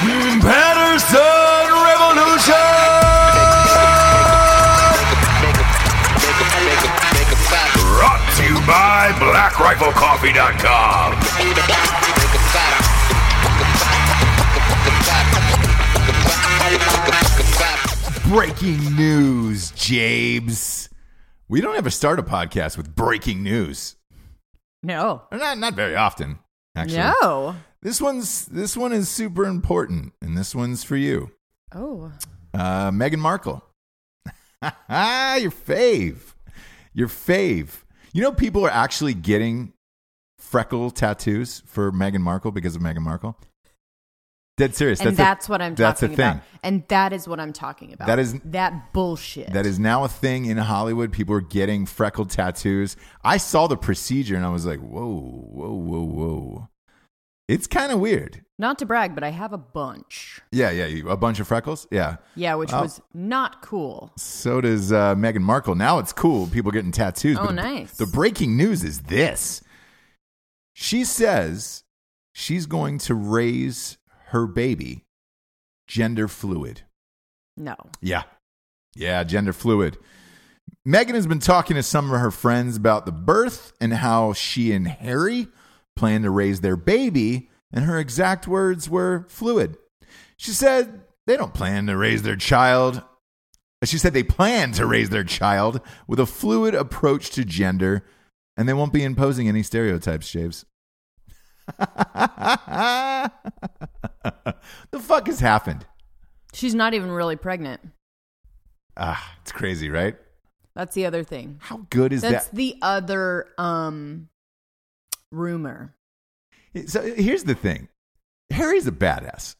Patterson Revolution! Brought to you by BlackRifleCoffee.com. Breaking news, Jabes. We don't ever start a podcast with breaking news. No. Or Not not very often, actually. No. This one's this one is super important, and this one's for you, Oh. uh, Meghan Markle. Your fave, your fave. You know, people are actually getting freckle tattoos for Meghan Markle because of Meghan Markle. Dead serious. and that's, that's, a, what I'm that's a talking about. And that is what I'm talking about. That is- that bullshit. That is now a thing in Hollywood. People are getting freckled tattoos. I saw the procedure and I was like, whoa, whoa, whoa, whoa. It's kind of weird. not to brag, but I have a bunch. Yeah, yeah. you- A bunch of freckles? Yeah. Yeah, which Oh. was not cool. So does uh, Meghan Markle. Now it's cool. People getting tattoos. Oh, the- nice. The breaking news is this she says she's going to raise her baby gender fluid. No. Yeah. Yeah, gender fluid. Megan has been talking to some of her friends about the birth and how she and Harry plan to raise their baby, and her exact words were fluid. She said they don't plan to raise their child. She said they plan to raise their child with a fluid approach to gender, and they won't be imposing any stereotypes, James. the fuck has happened? She's not even really pregnant. Ah, it's crazy, right? That's the other thing. How good is That's that? That's the other um rumor. So here's the thing Harry's a badass.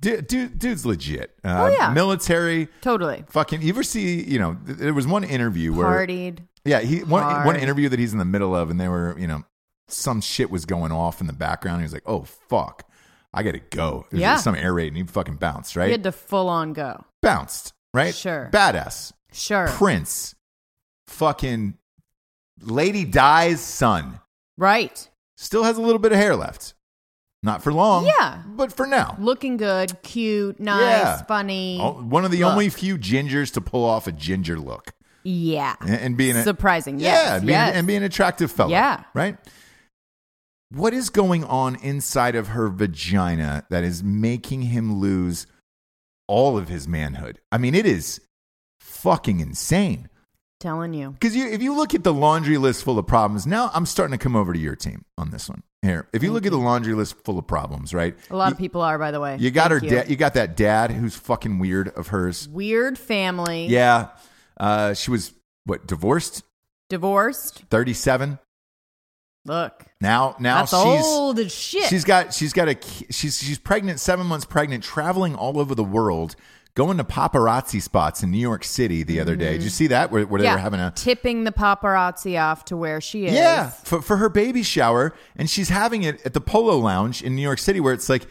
Dude, dude dude's legit. Uh, Oh, yeah. Military, Totally. fucking. You ever see, you know, there was one interview where. Partied. Yeah, he one, Hard. one interview that he's in the middle of, and they were, you know, some shit was going off in the background. He was like, oh, fuck. I got to go. There's Yeah. some air raid, and he fucking bounced, right? He had to full on go. bounced, right? Sure. Badass. Sure. Prince. Fucking Lady Di's son. Right. Still has a little bit of hair left. Not for long. Yeah. But for now. Looking good, cute, nice, Yeah. funny. Oh, One of the Look. only few gingers to pull off a ginger look Yeah. and, and being a, Surprising. yeah, Yes. being, yes. and being an attractive fellow. Yeah. right. What is going on inside of her vagina that is making him lose all of his manhood? I mean, it is fucking insane. Telling you. Because you, if you look at the laundry list full of problems, now I'm starting to come over to your team on this one. Here, if you look at the laundry list full of problems, right? A lot you, of people are, by the way. You got Thank her dad. You got that dad who's fucking weird of hers. Weird family. Yeah, uh, she was what divorced, Divorced. thirty seven. Look. Now, now That's she's old as shit. she's got she's got a she's she's pregnant, seven months pregnant, traveling all over the world, going to paparazzi spots in New York City the other day. Did you see that where, where they Mm-hmm. yeah. were having a tipping the paparazzi off to where she is. Yeah, for, for her baby shower, and she's having it at the Polo Lounge in New York City, where it's like,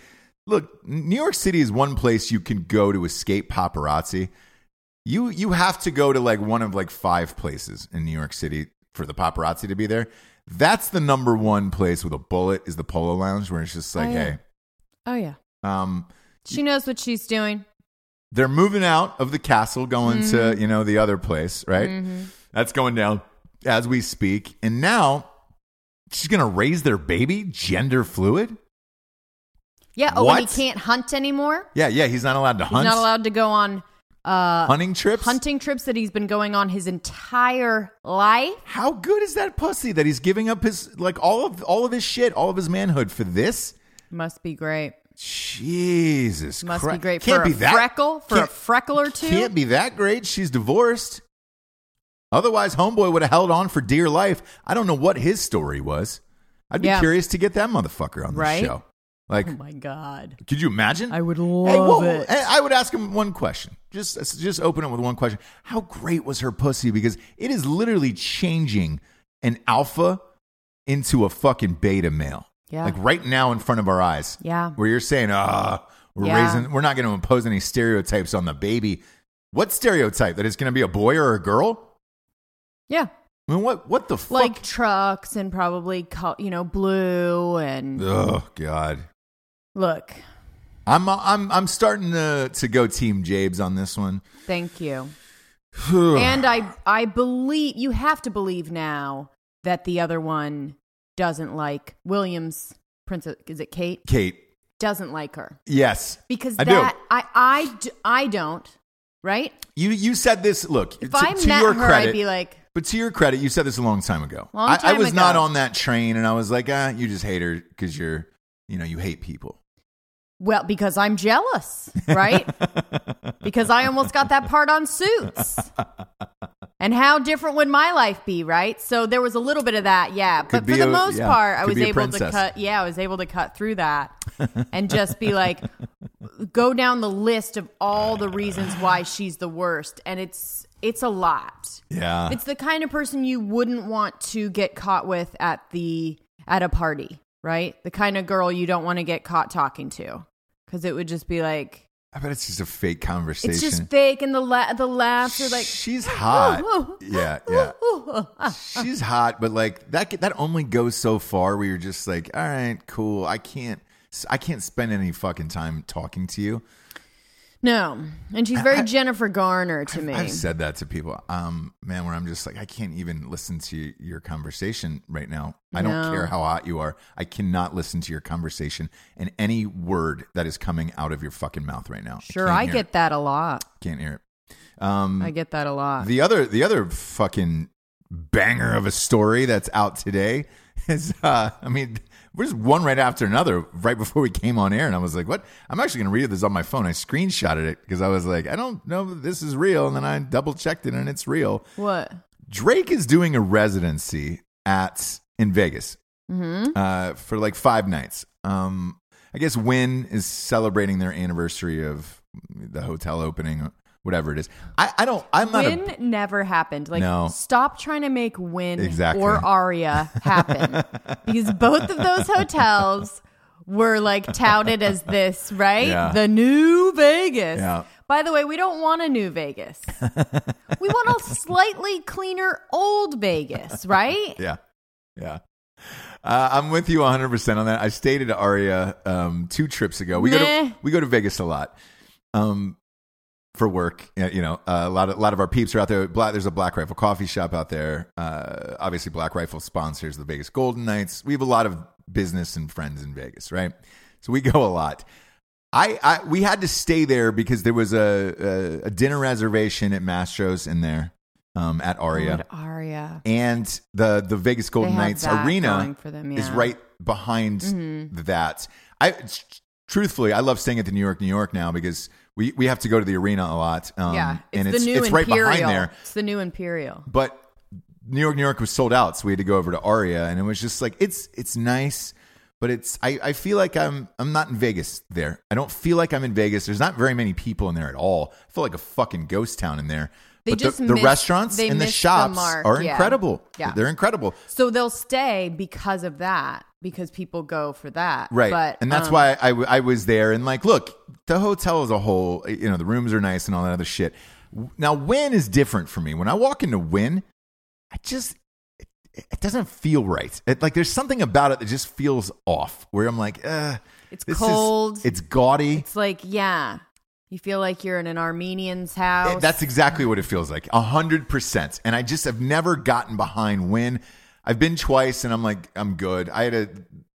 look, New York City is one place you can go to escape paparazzi. You you have to go to like one of like five places in New York City for the paparazzi to be there. That's the number one place with a bullet is the Polo Lounge, where it's just like, Oh, yeah. hey, Oh yeah. um, She knows what she's doing. They're moving out of the castle, going Mm-hmm. to you know the other place, right? That's going down as we speak, and now she's gonna raise their baby gender fluid. Yeah. Oh, and he can't hunt anymore. Yeah, yeah, he's not allowed to hunt. He's not allowed to go on uh, hunting trips. hunting trips that he's been going on his entire life. How good is that pussy that he's giving up his like all of all of his shit, all of his manhood for this? Must be great. Jesus, Must Christ. be great Can't for be a that, freckle, for a freckle or two. Can't be that great. She's divorced. Otherwise, homeboy would have held on for dear life. I don't know what his story was. I'd be Yeah. curious to get that motherfucker on the Right? show. Like, Oh my god. could you imagine? I would Hey, love whoa, it. I would ask him one question. Just just open it with one question. How great was her pussy? Because it is literally changing an alpha into a fucking beta male. Yeah. Like right now in front of our eyes. Yeah. Where you're saying, ah, we're Yeah. raising we're not going to impose any stereotypes on the baby. What stereotype? That it's going to be a boy or a girl? Yeah. I mean, what what the fuck? Like trucks and probably col- you know blue and oh god. look. I'm I'm I'm starting to to go team Jabes on this one. Thank you. and I I believe you have to believe now that the other one doesn't like Williams Princess is it Kate Kate. doesn't like her Yes. because I do. I I I I d- I don't right You you said this. Look, if to, I to met your her credit, I'd be like but to your credit, you said this a long time ago. Long time I, I was ago. not on that train, and I was like, ah, you just hate her because you're, you know, you hate people. well because I'm jealous right because I almost got that part on Suits and how different would my life be right? So there was a little bit of that yeah. Could but for the a- most yeah, part I was able to cut yeah I was able to cut through that and just be like go down the list of all the reasons why she's the worst. And it's it's a lot. Yeah, it's the kind of person you wouldn't want to get caught with at the at a party right? The kind of girl you don't want to get caught talking to. Because it would just be like I bet it's just a fake conversation. it's just fake and the la- the laughs are like she's hot. yeah, yeah. She's hot, but like that that only goes so far where you're just like, all right, cool. I can't I can't spend any fucking time talking to you. No, and she's very Jennifer Garner to me. I've said that to people, um, man, where I'm just like, I can't even listen to your conversation right now. I don't care how hot you are. I cannot listen to your conversation and any word that is coming out of your fucking mouth right now. sure, I hear get that a lot. it. Can't hear it. Um, I get that a lot. the other, the other fucking banger of a story that's out today is, uh, I mean, there's one right after another right before we came on air, and I was like, "What?" I'm actually going to read this on my phone. I screenshotted it because I was like, "I don't know this is real," and then I double checked it, and it's real. what? Drake is doing a residency at in Vegas uh, for like five nights. Um, I guess Wynn is celebrating their anniversary of the hotel opening, whatever it is. I, I don't. I'm not. Wynn a, never happened. Like, No. stop trying to make Wynn Exactly. or Aria happen because both of those hotels were like touted as this, right? Yeah. The new Vegas. Yeah. By the way, we don't want a new Vegas. we want a slightly cleaner old Vegas, right? yeah, yeah. Uh, I'm with you 100 percent on that. I stayed at Aria um, two trips ago. We go to we go to Vegas a lot. Um, for work. You know, uh, a lot of a lot of our peeps are out there. Black, there's a Black Rifle coffee shop out there. Uh, obviously, Black Rifle sponsors the Vegas Golden Knights. We have a lot of business and friends in Vegas, right? So we go a lot. I, I we had to stay there because there was a a, a dinner reservation at Mastro's in there um, at Aria Good Aria. and the the Vegas Golden Knights arena them, is yeah. Mm-hmm. right behind that. I truthfully, I love staying at the New York, New York now because we we have to go to the arena a lot. Um, yeah, it's and the it's new it's right Imperial. behind there. It's the new Imperial. But New York, New York was sold out, so we had to go over to Aria, and it was just like it's it's nice. But it's I, I feel like I'm I'm not in Vegas there. I don't feel like I'm in Vegas. There's not very many people in there at all. I feel like a fucking ghost town in there. They but just the, the restaurants and the the shops mark, are yeah. incredible. Yeah. They're incredible. So they'll stay because of that, because people go for that. Right. But and that's um, why I, w- I was there. And like, look, the hotel as a whole, you know, the rooms are nice and all that other shit. Now, Wynn is different for me. When I walk into Wynn, I just, it, it doesn't feel right. It, like, there's something about it that just feels off where I'm like, uh, It's this is- cold. it's gaudy. It's like, yeah, you feel like you're in an Armenian's house. That's exactly what it feels like. A hundred percent. And I just have never gotten behind Wynn. I've been twice and I'm like, I'm good. I had a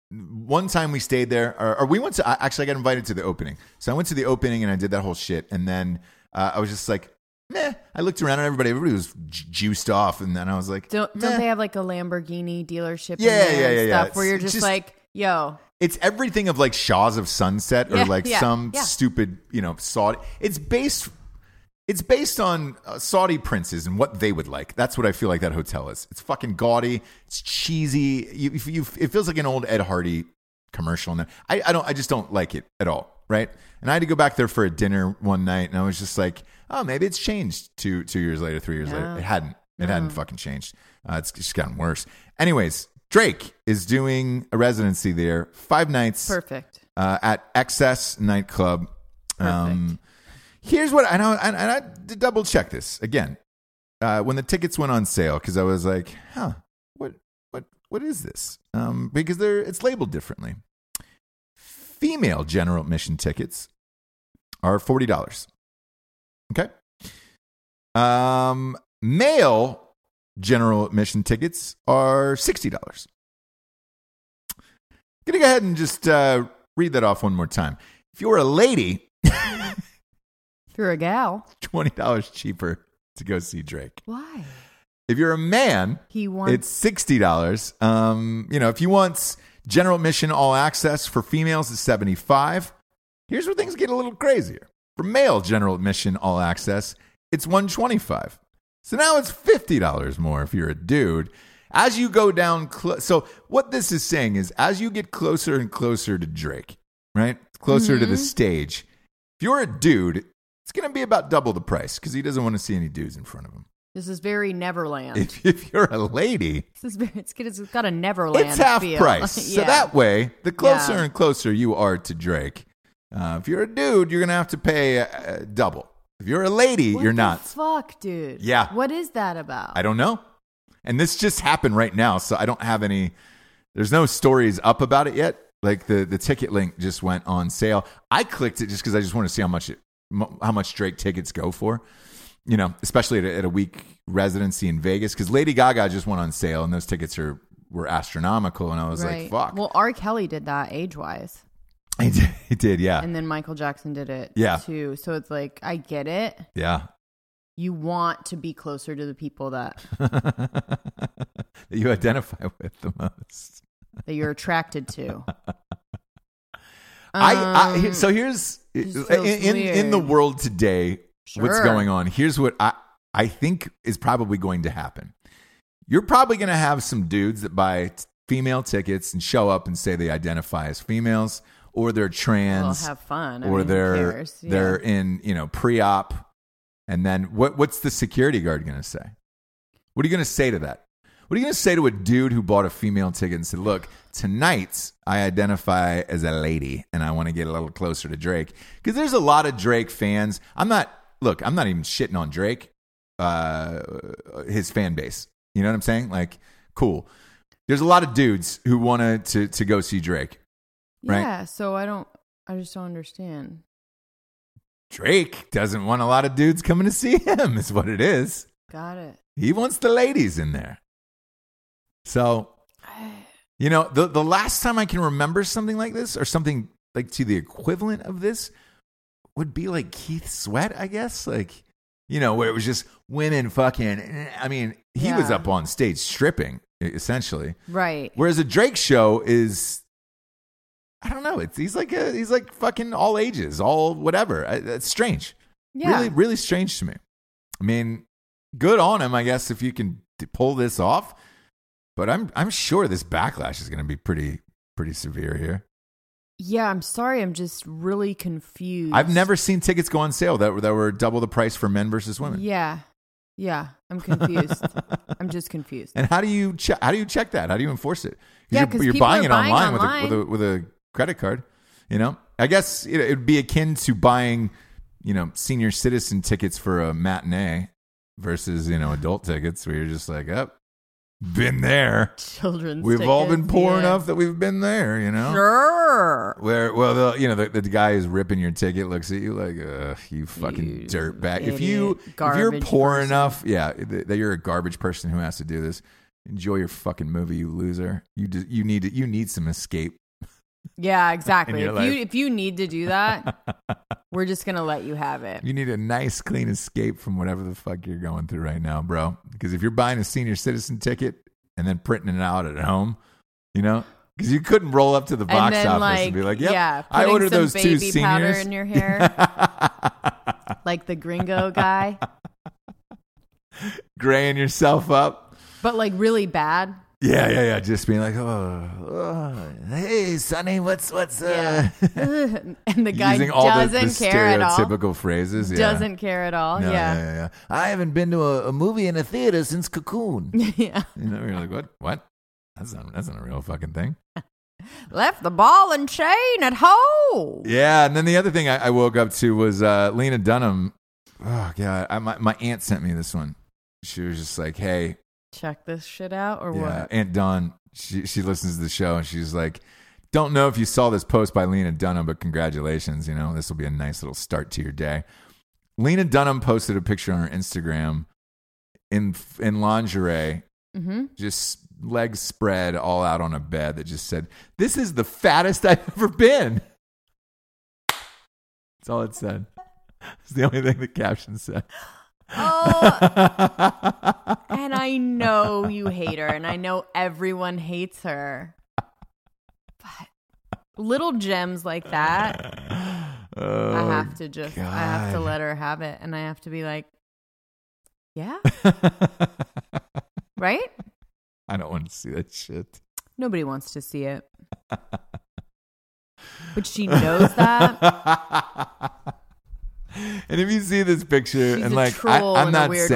one time we stayed there or, or we went to I- actually I got invited to the opening. So I went to the opening and I did that whole shit. And then uh, I was just like, meh. I looked around and everybody everybody was juiced off and then I was like, don't don't they have like a Lamborghini dealership? Yeah, yeah, yeah, yeah. Stuff where you're just, just- like, yo, it's everything of like Shahs of Sunset or Yeah, like yeah, some yeah. stupid, you know, Saudi. It's based. It's based on uh, Saudi princes and what they would like. That's what I feel like that hotel is. It's fucking gaudy. It's cheesy. You, you, you, it feels like an old Ed Hardy commercial. There. I, I don't. I just don't like it at all. Right. And I had to go back there for a dinner one night, and I was just like, oh, maybe it's changed two two years later, three years later. It hadn't. It hadn't fucking changed. Uh, it's just gotten worse. Anyways, Drake is doing a residency there, five nights perfect. uh, at XS Nightclub. Um, here's what I know, and, and I double check this again uh, when the tickets went on sale because I was like, huh, what, what, what is this? Um, because they're it's labeled differently. Female general admission tickets are forty dollars. Okay. Um, male general admission tickets are sixty dollars. Gonna go ahead and just uh, read that off one more time. If you're a lady, If you're a gal, twenty dollars cheaper to go see Drake. why? If you're a man, He wants. it's sixty dollars. Um, you know, if you want general admission all access for females, it's seventy five. Here's where things get a little crazier. For male general admission all access, it's one twenty five. So now it's fifty dollars more if you're a dude. As you go down, cl- so what this is saying is, as you get closer and closer to Drake, right, closer to the stage, if you're a dude, it's going to be about double the price because he doesn't want to see any dudes in front of him. this is very Neverland. If, if you're a lady, this is very. It's, it's got a Neverland. it's half feel. price. So that way, the closer Yeah. and closer you are to Drake, uh, if you're a dude, you're going to have to pay uh, double. If you're a lady, What you're the not. Fuck, dude. Yeah. What is that about? I don't know. And this just happened right now, so I don't have any. There's no stories up about it yet. Like the the ticket link just went on sale. I clicked it just because I just want to see how much it m- how much Drake tickets go for. You know, especially at a, at a week residency in Vegas, because Lady Gaga just went on sale, and those tickets are were astronomical, and I was like, "Fuck." Well, R. Kelly did that age wise. he did, he did, yeah, And then Michael Jackson did it Yeah. too. So it's like, I get it. yeah. You want to be closer to the people that, that you identify with the most. that you're attracted to. I, I Um, so here's in, in in the world today what's going on. Here's what I I think is probably going to happen. You're probably going to have some dudes that buy t- female tickets and show up and say they identify as females or they're Well, trans have fun. I or mean, they're? Yeah. they're in, you know, pre-op and then what what's the security guard going to say? What are you going to say to that? What are you going to say to a dude who bought a female ticket and said, "Look, tonight I identify as a lady and I want to get a little closer to Drake." Because there's a lot of Drake fans. I'm not. Look, I'm not even shitting on Drake, uh, his fan base. You know what I'm saying? Like, cool. There's a lot of dudes who wanted to to go see Drake. right? Yeah. So I don't, I just don't understand. Drake doesn't want a lot of dudes coming to see him. Is what it is. Got it. He wants the ladies in there. So You know, the the last time I can remember something like this or something like to the equivalent of this would be like Keith Sweat, I guess. Like, you know, where it was just women fucking I mean, he was up on stage stripping, essentially. Right. Whereas a Drake show is I don't know, it's he's like a, he's like fucking all ages, all whatever. It's strange. Yeah. Really, really strange to me. I mean, good on him, I guess, if you can pull this off. But I'm I'm sure this backlash is going to be pretty pretty severe here. Yeah, I'm sorry. I'm just really confused. I've never seen tickets go on sale that were that were double the price for men versus women. Yeah. Yeah. I'm confused. I'm just confused. And how do you check? How do you check that? How do you enforce it? Yeah, you're, 'cause you're buying it buying online, online. With, a, with a with a credit card. You know, I guess it, it'd be akin to buying, you know, senior citizen tickets for a matinee versus you know adult tickets, where you're just like, up, been there. Children's We've all been poor yeah. enough that we've been there. You know. Sure. Where well, the, you know, the, the guy who's ripping your ticket looks at you like, "Ugh, you fucking You dirtbag." If you if you're poor person. enough, yeah, th- that you're a garbage person who has to do this. Enjoy your fucking movie, you loser. You d- you need you need some escape. Yeah, exactly. If life. you if you need to do that, we're just gonna let you have it. You need a nice, clean escape from whatever the fuck you're going through right now, bro. Because if you're buying a senior citizen ticket and then printing it out at home, you know, because you couldn't roll up to the box then office like and be like, "Yep, yeah, I putting ordered some those two baby powder seniors." in your hair, like the gringo guy, graying yourself up. but like really bad. Yeah, yeah, yeah. Just being like, oh, oh, hey, Sonny, what's what's uh? and the guy using all doesn't the care at all. stereotypical phrases. Yeah. Doesn't care at all. No, yeah. yeah, yeah, yeah. I haven't been to a, a movie in a theater since Cocoon. yeah. you know, you're like, what? What? That's not that's not a real fucking thing. Left the ball and chain at home. Yeah, and then the other thing I, I woke up to was uh, Lena Dunham. Oh god, I, my my aunt sent me this one. She was just like, hey, Check this shit out or Yeah, what? Aunt Dawn, she she listens to the show and she's like, "Don't know if you saw this post by Lena Dunham, but congratulations. You know, this will be a nice little start to your day." Lena Dunham posted a picture on her Instagram in in lingerie, Mm-hmm. just legs spread, all out on a bed that just said, "This is the fattest I've ever been." That's all it said. It's the only thing the caption said. Oh, and I know you hate her, and I know everyone hates her. But little gems like that, Oh, I have to just, I have to let her have it, and I have to be like, yeah, right? I don't want to see that shit. Nobody wants to see it, but she knows that. and if you see this picture She's and like I, I'm not saying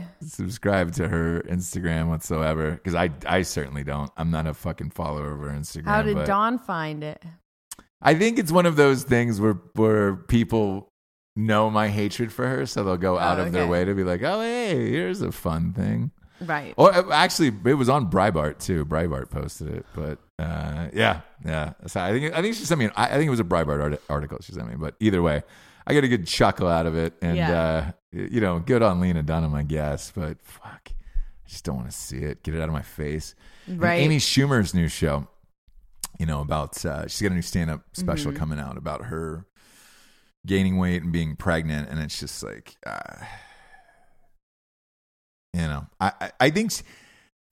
way. subscribe to her Instagram whatsoever because I I certainly don't. I'm not a fucking follower of her Instagram. How did Dawn find it? I think it's one of those things where where people know my hatred for her, so they'll go out Oh, of their way to be like, oh hey, here's a fun thing. Right. Or uh, actually, it was on Breitbart too. Breitbart posted it, but uh, yeah, yeah. So I think I think she sent me. An, I I think it was a Breitbart art- article she sent me. But either way, I got a good chuckle out of it, and Yeah. uh, you know, good on Lena Dunham, I guess. But fuck, I just don't want to see it. Get it out of my face. And Right. Amy Schumer's new show, you know, about uh, she's got a new stand-up special Mm-hmm. coming out about her gaining weight and being pregnant, and it's just like, uh, you know, I I, I think. s-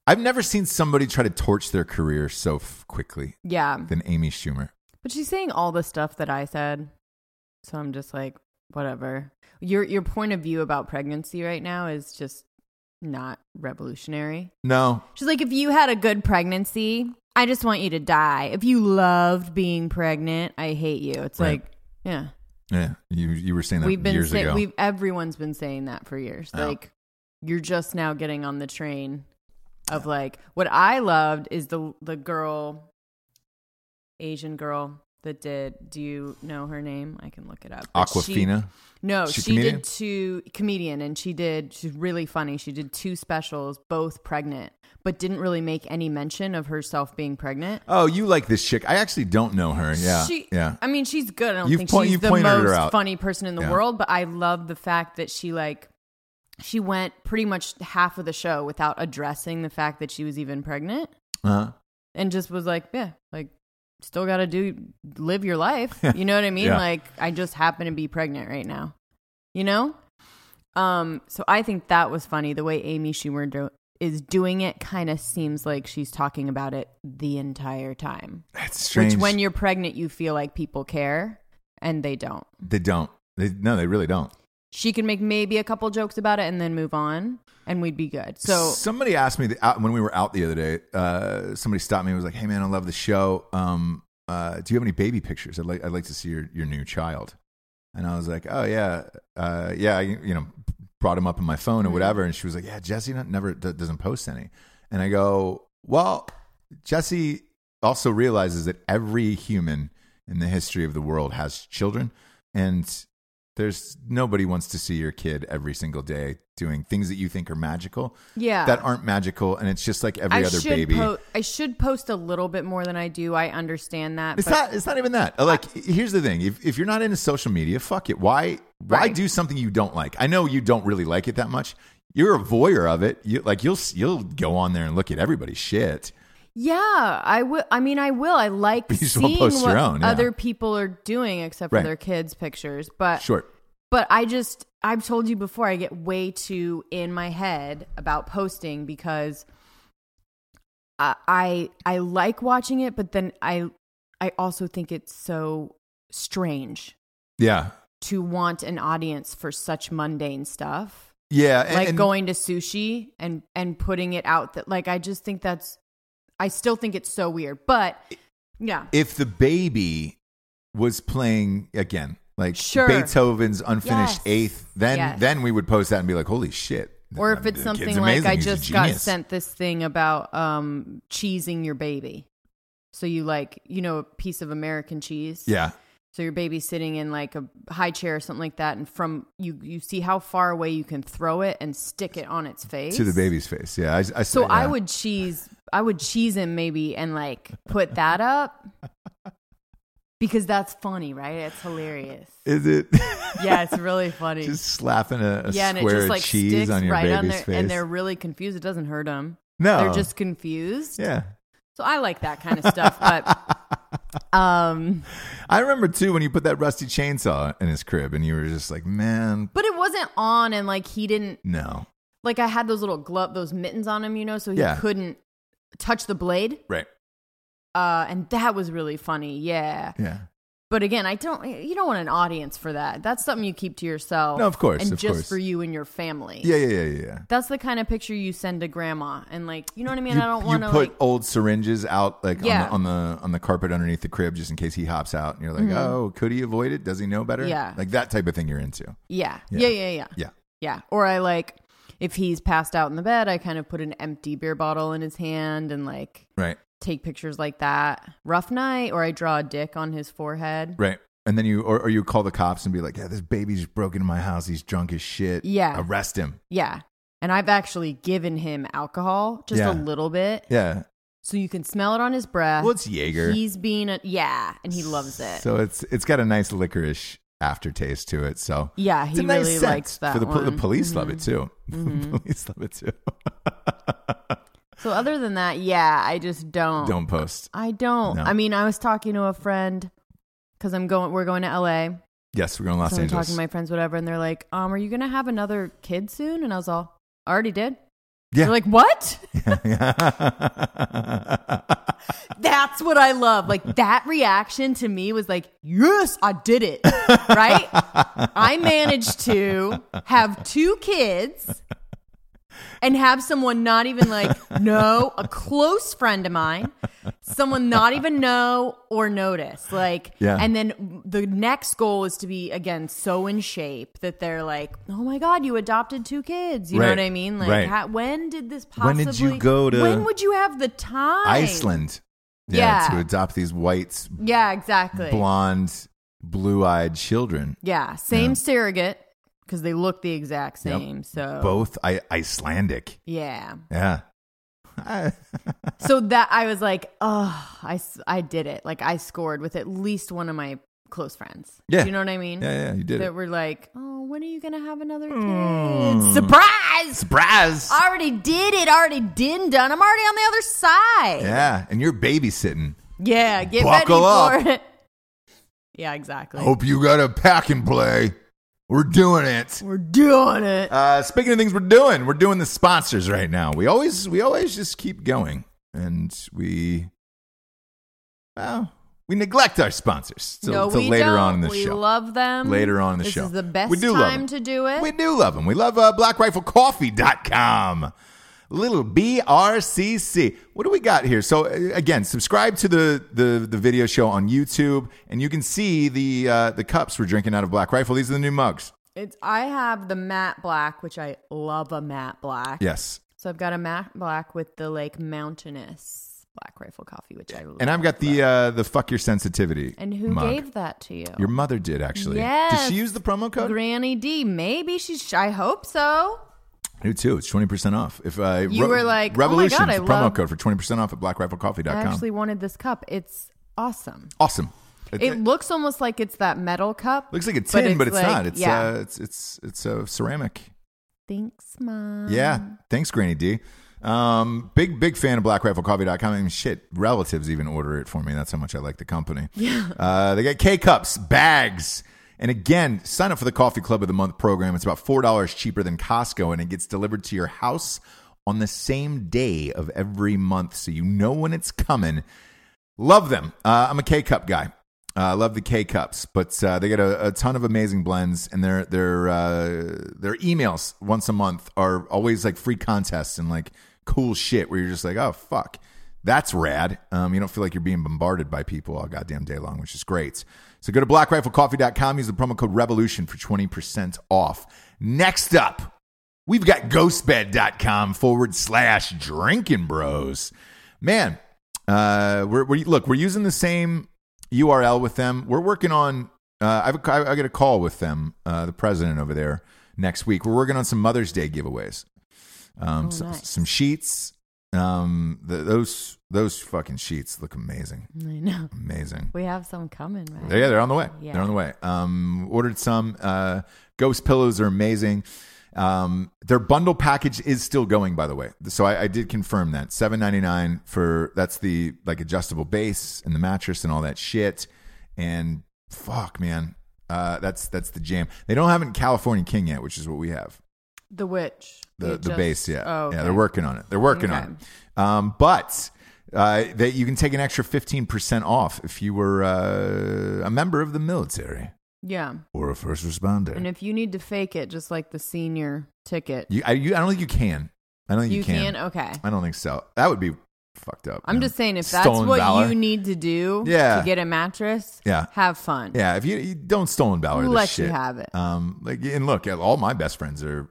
I've never seen somebody try to torch their career so f- quickly Yeah. than Amy Schumer. But she's saying all the stuff that I said. So I'm just like, whatever. Your your point of view about pregnancy right now is just not revolutionary. No, She's like, if you had a good pregnancy, I just want you to die. If you loved being pregnant, I hate you. It's Right. like, yeah. Yeah, you you were saying that we've been years say- ago. we've everyone's been saying that for years. Yeah. Like you're just now getting on the train of like what I loved is the the girl Asian girl that did do you know her name? I can look it up. But she- Awkwafina. no, She did two comedian and she did she's really funny. She did two specials, both pregnant, but didn't really make any mention of herself being pregnant. Oh, you like this chick? I actually don't know her. Yeah, She, yeah. I mean, she's good. I don't You've think point- she's the most funny person in the Yeah. world, but I love the fact that she like she went pretty much half of the show without addressing the fact that she was even pregnant, Uh-huh. and just was like, yeah, like still got to do live your life. You know what I mean? Yeah. Like I just happen to be pregnant right now. You know? Um so I think that was funny the way Amy Schumer do- is doing it kind of seems like she's talking about it the entire time. That's strange. Which when you're pregnant you feel like people care and they don't. they don't. They, no, they really don't. She can make maybe a couple jokes about it and then move on and we'd be good. So somebody asked me the, out, when we were out the other day. Uh, somebody stopped me and was like, "Hey, man, I love the show. Um, uh, do you have any baby pictures? I'd like I'd like to see your your new child." And I was like, "Oh yeah, uh, yeah." I, you know, brought him up on my phone or whatever, and she was like, "Yeah, Jesse never d- doesn't post any." And I go, "Well, Jesse also realizes that every human in the history of the world has children, and there's nobody wants to see your kid every single day doing things that you think are magical yeah. that aren't magical, and it's just like every I other baby. po- I should post a little bit more than I do. I understand that. it's but not. It's not even that. Uh, like, here's the thing: if if you're not into social media, fuck it. Why why Right. do something you don't like? I know you don't really like it that much. You're a voyeur of it. You like you'll you'll go on there and look at everybody's shit. Yeah, I will. I mean, I will. I like seeing what own, yeah. other people are doing, except for Right. their kids' pictures. But Short. but I just I've told you before. I get way too in my head about posting because I I, I like watching it, but then I I also think it's so strange Yeah. to want an audience for such mundane stuff. Yeah. and- like and- going to sushi and and putting it out that like I just think that's I still think it's so weird. But yeah. if the baby was playing again, like Sure. Beethoven's unfinished Yes. eighth, then Yes. then we would post that and be like, "Holy shit!" Or if it's something like. I He's just got sent this thing about um cheesing your baby. So you like, you know, a piece of American cheese. Yeah, So your baby's sitting in like a high chair or something like that, and from you you see how far away you can throw it and stick it on its face to the baby's face. Yeah, I, I So yeah. I would cheese I would cheese him maybe and like put that up because that's funny, right? It's hilarious. Is it Yeah, it's really funny. just slapping a, a yeah, and it square just of like cheese on your right on baby's their, face? and they're really confused. It doesn't hurt them. no, They're just confused. yeah. So I like that kind of stuff, but um, I remember too when you put that rusty chainsaw in his crib, and you were just like, "Man, but it wasn't on, and like he didn't no." like I had those little glove, those mittens on him, you know, so he Yeah. couldn't touch the blade. Right? Uh, and that was really funny. Yeah. Yeah. But again, I don't. You don't want an audience for that. That's something you keep to yourself. No, of course, and of just course. for you and your family. Yeah, yeah, yeah, yeah. That's the kind of picture you send to grandma, and like, you know what I mean. you, I don't want to put like. old syringes out like Yeah. on, the, on the on the carpet underneath the crib just in case he hops out, and you're like, "Oh, could he avoid it? Does he know better?" Mm-hmm. Yeah. like that type of thing you're into. Yeah. Yeah. yeah, yeah, yeah, Yeah, yeah. Or I like, if he's passed out in the bed, I kind of put an empty beer bottle in his hand and like right, take pictures like that. Rough night, or I draw a dick on his forehead. right. And then you or, or you call the cops and be like, "Yeah, this baby's broken in my house. He's drunk as shit. Yeah. arrest him." Yeah. And I've actually given him alcohol, just Yeah. a little bit, Yeah. so you can smell it on his breath. Well, it's Jaeger. He's being a yeah, and he loves it. So it's it's got a nice licorice aftertaste to it. So Yeah, it's he a nice really scent. likes that For the, the one. police love it mm-hmm. too. The mm-hmm. police love it too. So other than that, yeah, I just don't. Don't post. I don't. No. I mean, I was talking to a friend because I'm going. We're going to LA. Yes, we're going to Los so I'm Angeles. talking to my friends, whatever, and they're like, "Um, are you gonna have another kid soon?" And I was all, "I already did." yeah. They're like, "What?" That's what I love. Like that reaction to me was like, "Yes, I did it." Right? I managed to have two kids and have someone not even like know a close friend of mine, someone not even know or notice. Like, Yeah. and then the next goal is to be again so in shape that they're like, "Oh my god, you adopted two kids." You know what I mean? Like, Right. ha- when did this When possibly? did you go to When would you have the time? Iceland. Yeah, Yeah. to adopt these white, Yeah, exactly. blonde, blue-eyed children. Yeah, same Yeah. surrogate because they look the exact Yep. same. So Both I- Icelandic. Yeah. Yeah. So that I was like, oh, I, I did it. Like I scored with at least one of my close friends. Yeah. you know what I mean? yeah, yeah, you did that it. were like, oh, when are you gonna have another kid? Mm. Surprise! Surprise! Already did it. Already did done. I'm already on the other side. Yeah, and you're babysitting. Yeah, get Buckle ready up. for it. Yeah, exactly. Hope you got a pack and play. We're doing it. We're doing it. Uh, speaking of things we're doing, we're doing the sponsors right now. We always we always just keep going, and we well we neglect our sponsors till, no, till we later don't. on in the we show. love them. Later on in the this show. is the best We do love time them. to do it. We do love them. We love uh, blackriflecoffee.com. Little BRCC. What do we got here? So uh, again, subscribe to the, the the video show on YouTube, and you can see the uh, the cups we're drinking out of Black Rifle. These are the new mugs. It's I have the matte black, which I love a matte black. Yes, So I've got a matte black with the like mountainous black rifle coffee, which I love. and I've got the uh, the fuck your sensitivity. And who mug. gave that to you? Your mother did actually. Yes. Did she use the promo code? Granny D. Maybe she's. I hope so. You too. It's twenty percent off. If uh, You were like, oh my Revolution, God, I the promo love- code for twenty percent off at I blackriflecoffee.com. actually wanted this cup. It's awesome. awesome. It, It looks almost like it's that metal cup. looks like a tin, but it's it's, like- not. It's yeah. uh, it's it's it's a ceramic. Thanks, mom. Yeah. Thanks, Granny D. Um, big big fan of blackriflecoffee.com. I mean, shit, relatives even order it for me. That's how much I like the company. Yeah. Uh, they got K cups, bags. And again, sign up for the Coffee Club of the Month program. It's about $4 cheaper than Costco, and it gets delivered to your house on the same day of every month. So you know when it's coming. Love them. Uh, I'm a K cup guy. I uh, love the K cups, but uh, they get a, a ton of amazing blends, and their their uh, their emails once a month are always like free contests and like cool shit where you're just like, oh fuck, that's rad. Um, you don't feel like you're being bombarded by people all goddamn day long, which is great. So go to blackriflecoffee.com, use the promo code revolution for 20% off. Next up, we've got ghostbed.com forward slash drinking bros. Man, uh, we're, we look, we're using the same URL with them. We're working on, uh, I've, I, I got a call with them, uh, the president over there next week. We're working on some Mother's Day giveaways. Um, Oh, some, nice. some sheets. Um, the, those, those fucking sheets look amazing. I know. Amazing. We have some coming, right? Yeah, they're on the way. Yeah. They're on the way. Um, ordered some. Uh, ghost pillows are amazing. Um, their bundle package is still going, by the way. So I, I did confirm that seven ninety nine for that's the like adjustable base and the mattress and all that shit. And fuck, man, uh, that's that's the jam. They don't have it in California King yet, which is what we have. The witch. The You the just- base, yeah, Oh, yeah. They're working on it. They're working on it. Um, but uh, that you can take an extra fifteen percent off if you were uh, a member of the military Yeah. or a first responder. And if you need to fake it, just like the senior ticket, you, I, you, I don't think you can. I don't think you, you can. Okay. I don't think so. That would be fucked up. I'm man. just saying, if that's Stolen what valor. you need to do Yeah. to get a mattress, Yeah. have fun. Yeah, if you, you don't stolen valor, let shit. you have it. Um, like and look, all my best friends are,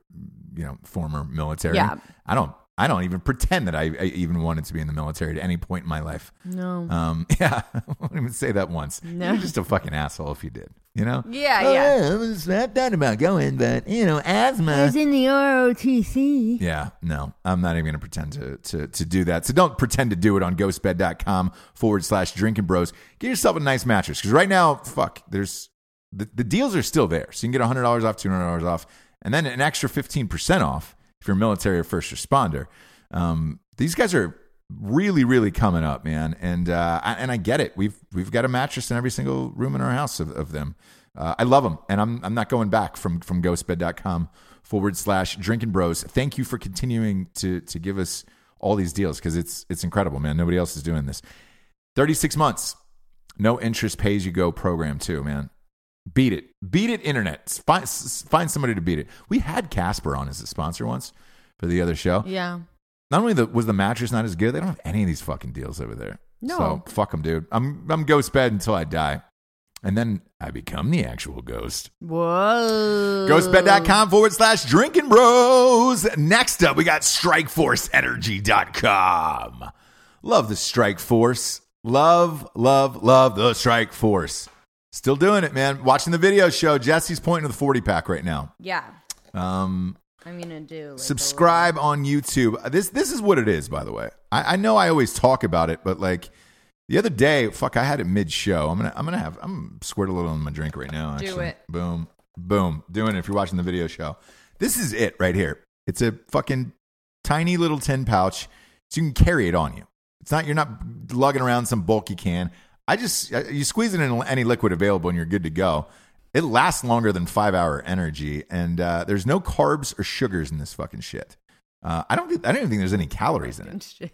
you know, former military. Yeah. I don't. I don't even pretend that I, I even wanted to be in the military at any point in my life. No. Um, yeah, I won't even say that once. No. You're just a fucking asshole if you did. You know? Yeah, Oh, yeah. I was I thought about going, but you know, asthma. in the ROTC. Yeah, no, I'm not even going to pretend to, to to do that. So don't pretend to do it on ghostbed.com forward slash drinking bros. Get yourself a nice mattress because right now, fuck, there's the, the deals are still there. So you can get $100 off, $200 off, and then an extra 15% off if you're military or first responder. Um, these guys are really, really coming up, man. And uh, I, and I get it. We've we've got a mattress in every single room in our house of, of them. Uh, I love them, and I'm I'm not going back from from ghostbed.com forward slash drinking bros. Thank you for continuing to to give us all these deals because it's it's incredible, man. Nobody else is doing this. 36 months, no interest, pays you go program too, man. Beat it, beat it. Internet, find find somebody to beat it. We had Casper on as a sponsor once for the other show. Yeah. Not only the, was the mattress not as good, they don't have any of these fucking deals over there. No. So fuck them, dude. I'm I'm ghost bed until I die. And then I become the actual ghost. Whoa. Ghostbed.com forward slash drinking bros. Next up, we got strikeforceenergy.com. Love the Strike Force. Love, love, love the Strike Force. Still doing it, man. Watching the video show. Jesse's pointing to the 40 pack right now. Yeah. Um, I'm gonna do like, subscribe on YouTube. This this is what it is, by the way. I, I know I always talk about it, but like the other day, fuck, I had it mid show. I'm gonna I'm gonna have I'm squirt a little in my drink right now. Do Actually. it. Boom, boom, doing it. If you're watching the video show, this is it right here. It's a fucking tiny little tin pouch, so you can carry it on you. It's not you're not lugging around some bulky can. I just you squeeze it in any liquid available and you're good to go. It lasts longer than five hour energy, and uh, there's no carbs or sugars in this fucking shit. Uh, I don't. think- I don't even think there's any calories in it. Shit.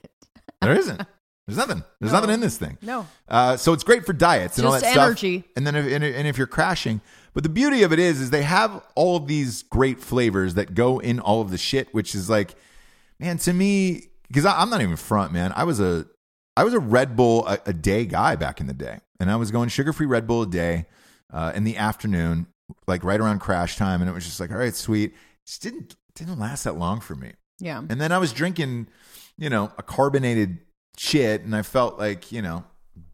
There isn't. There's nothing. There's No. nothing in this thing. No. Uh, so it's great for diets and all that stuff. energy. And then if, and, and if you're crashing, but the beauty of it is, is they have all of these great flavors that go in all of the shit, which is like, man, to me, because I'm not even front, man. I was a, I was a Red Bull a, a day guy back in the day, and I was going sugar free Red Bull a day uh, in the afternoon, like right around crash time, and it was just like, all right, sweet. It just didn't didn't last that long for me. Yeah. And then I was drinking, you know, a carbonated shit, and I felt like, you know,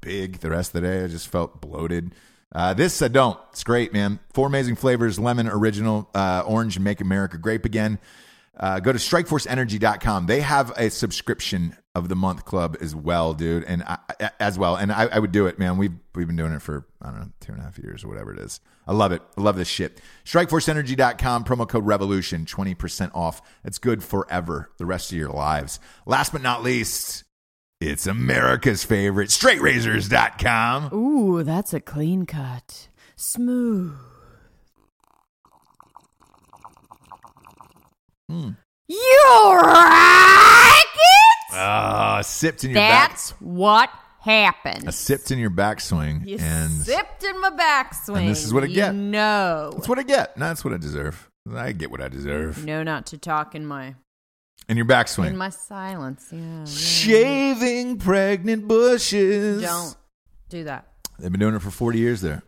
big the rest of the day. I just felt bloated. Uh, this I don't. It's great, man. Four amazing flavors: lemon, original, uh, orange, and make America grape again. Uh, go to strikeforceenergy.com. They have a subscription of the month club as well, dude, and I, as well. And I, I would do it, man. We've we've been doing it for I don't know two and a half years or whatever it is. I love it. I love this shit. Strikeforceenergy.com promo code revolution twenty percent off. It's good forever, the rest of your lives. Last but not least, it's America's favorite straightrazors.com. Ooh, that's a clean cut. Smooth. You racket! Ah, sipped in your back. That's what happened. A sipped in your backswing, You and sipped in my backswing. this is what I get. No. that's what I get. That's what I deserve. I get what I deserve. No, not to talk in my In your backswing. in my silence. Yeah. yeah. Shaving pregnant bushes. Don't do that. They've been doing it for 40 years there.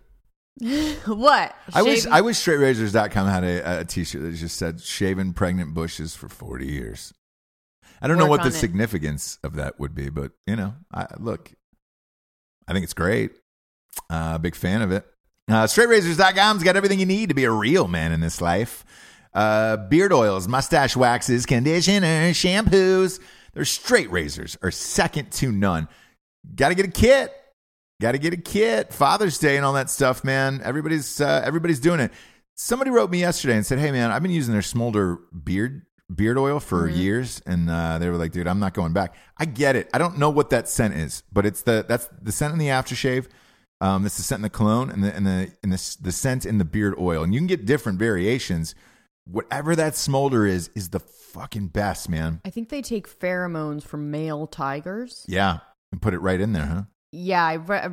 What? I wish I wish straightrazors.com had a, a t-shirt that just said shaving pregnant bushes for 40 years. I don't know what the it. significance of that would be, but you know, I look, I think it's great. Uh, big fan of it. Uh, straightrazors.com's got everything you need to be a real man in this life. Uh, beard oils, mustache waxes, conditioners, shampoos. Their straight razors are second to none. Got to get a kit. Got to get a kit. Father's Day and all that stuff, man. Everybody's uh, everybody's doing it. Somebody wrote me yesterday and said, "Hey, man, I've been using their Smolder beard beard oil for years," and uh, they were like, "Dude, I'm not going back." I get it. I don't know what that scent is, but it's the that's the scent in the aftershave. Um, it's the scent in the cologne and the and the and the the scent in the beard oil, and you can get different variations. Whatever that smolder is, is the fucking best, man. I think they take pheromones from male tigers. Yeah, and put it right in there, huh? Yeah, I re- I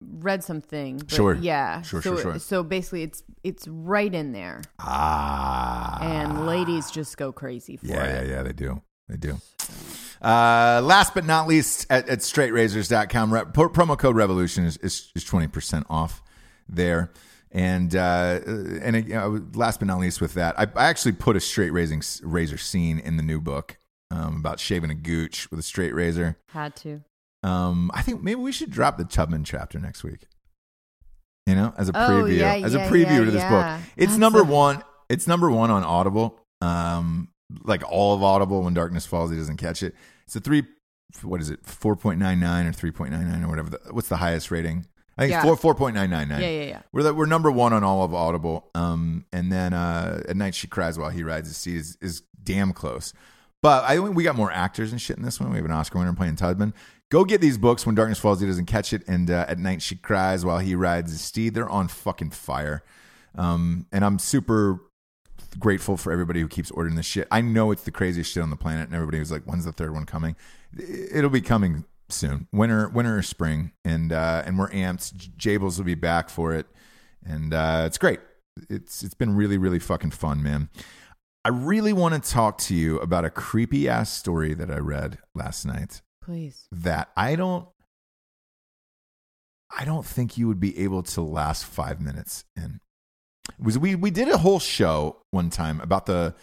read something. but Sure. Yeah. Sure, so, sure, sure. So basically, it's it's right in there, Ah, and ladies just go crazy for Yeah, yeah, it. yeah, they do. They do. Uh, last but not least, at, at straightrazors.com, re- pro- promo code revolution is, is, is 20% off there. And uh, and you know, last but not least, with that, I, I actually put a straight raising razor scene in the new book um, about shaving a gooch with a straight razor. Had to. Um, I think maybe we should drop the Tubman chapter next week. You know, as a Oh, preview, yeah, as a preview yeah, to this book. It's That's number a- one. It's number one on Audible. Um, like all of Audible, when darkness falls, he doesn't catch it. It's a three. What is it? Four point nine nine or three point nine nine or whatever. The, what's the highest rating? I think Yeah. four four point nine nine nine. Yeah, yeah, yeah. We're the, we're number one on all of Audible. Um, and then uh, at night she cries while he rides his seat is, is damn close. But I think we got more actors and shit in this one. We have an Oscar winner playing Tubman. Go get these books when darkness falls. He doesn't catch it, and uh, at night she cries while he rides his steed. They're on fucking fire. Um, and I'm super grateful for everybody who keeps ordering this shit. I know it's the craziest shit on the planet, and everybody was like, "When's the third one coming?" It'll be coming soon, winter, winter or spring, and uh, and we're amped. Jabes will be back for it, and uh, it's great. It's it's been really really fucking fun, man. I really want to talk to you about a creepy ass story that I read last night Please. that I don't I don't think you would be able to last five minutes in. It was we we did a whole show one time about the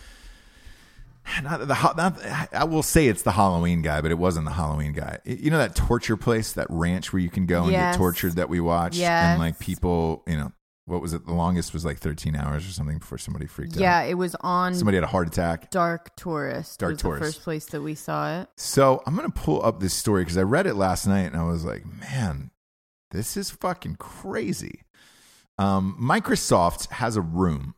not the not, I will say it's the Halloween guy, but it wasn't the Halloween guy. You know that torture place, that ranch where you can go and Yes. get tortured that we watched, Yes. and like people, you know, what was it? The longest was like thirteen hours or something before somebody freaked Yeah, out. Yeah, it was on Somebody had a heart attack. Dark Tourist. Dark was Tourist. The first place that we saw it. So I'm gonna pull up this story because I read it last night and I was like, man, this is fucking crazy. Um, Microsoft has a room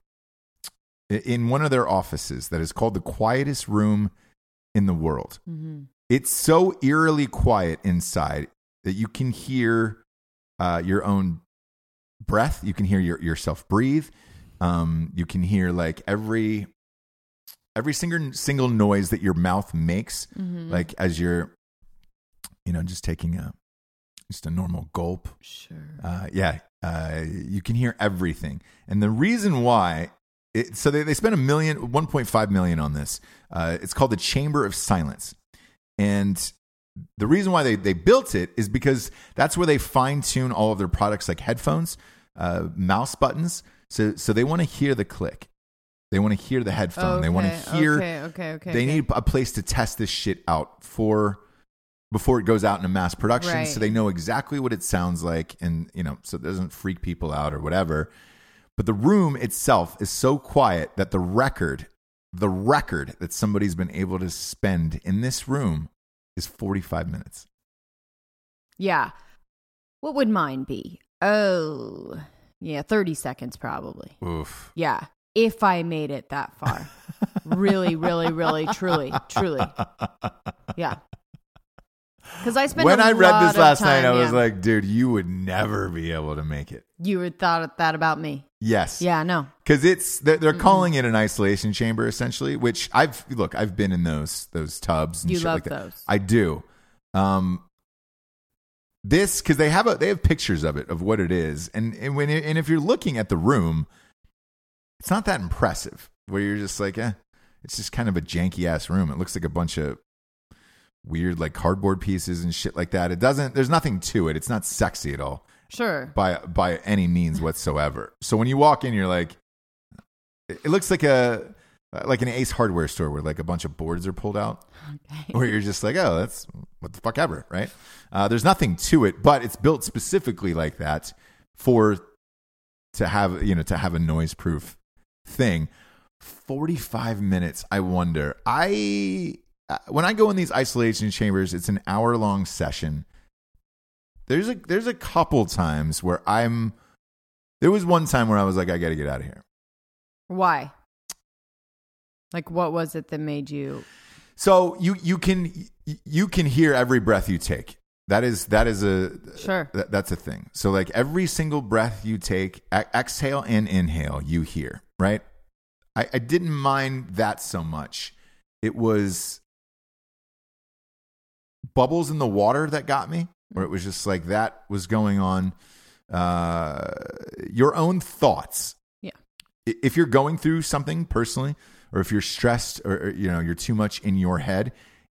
in one of their offices that is called the quietest room in the world. Mm-hmm. It's so eerily quiet inside that you can hear uh, your own breath. You can hear your, yourself breathe. Um, you can hear like every every single single noise that your mouth makes, Mm-hmm. like as you're, you know, just taking a just a normal gulp. Sure. Uh, yeah, uh, you can hear everything. And the reason why, it, so they, they spent a million, 1.5 million on this. Uh, it's called the Chamber of Silence. And the reason why they, they built it is because that's where they fine tune all of their products like headphones, uh, mouse buttons. So, so they want to hear the click. They want to hear the headphone. They want to hear Okay, okay, okay. they okay. need a place to test this shit out for before it goes out into mass production Right. so they know exactly what it sounds like and you know so it doesn't freak people out or whatever but the room itself is so quiet that the record the record that somebody's been able to spend in this room is 45 minutes Yeah. What would mine be? Oh, yeah, 30 seconds probably. oof Yeah. If I made it that far. really, really, really, truly, truly. Yeah. Because I spent when i read this last night time- i was like dude you would never be able to make it you would thought that about me. Yes. Yeah, no. because it's they're, they're calling it an isolation chamber essentially which i've look i've been in those those tubs and You shit love like that. those. i do. Um this because they have a they have pictures of it of what it is. And and when and if you're looking at the room it's not that impressive where you're just like eh, it's just kind of a janky ass room. It looks like a bunch of weird like cardboard pieces and shit like that. It doesn't there's nothing to it. It's not sexy at all Sure. by by any means whatsoever. So when you walk in, you're like, it looks like a like an Ace Hardware store where like a bunch of boards are pulled out, Okay. where you're just like, oh, that's what the fuck ever, right? Uh, there's nothing to it, but it's built specifically like that for to have you know to have a noise proof thing. Forty five minutes. I wonder. I uh, when I go in these isolation chambers, it's an hour long session there's a there's a couple times where I'm there was one time where I was like I got to get out of here. Why? Like, what was it that made you? So you you can you can hear every breath you take. That is that is a Sure. that, that's a thing. So like every single breath you take, e- exhale and inhale, you hear, right? I, I didn't mind that so much. It was bubbles in the water that got me, where it was just like that was going on. Uh, your own thoughts. Yeah. If you're going through something personally, or if you're stressed, or, you know you're too much in your head,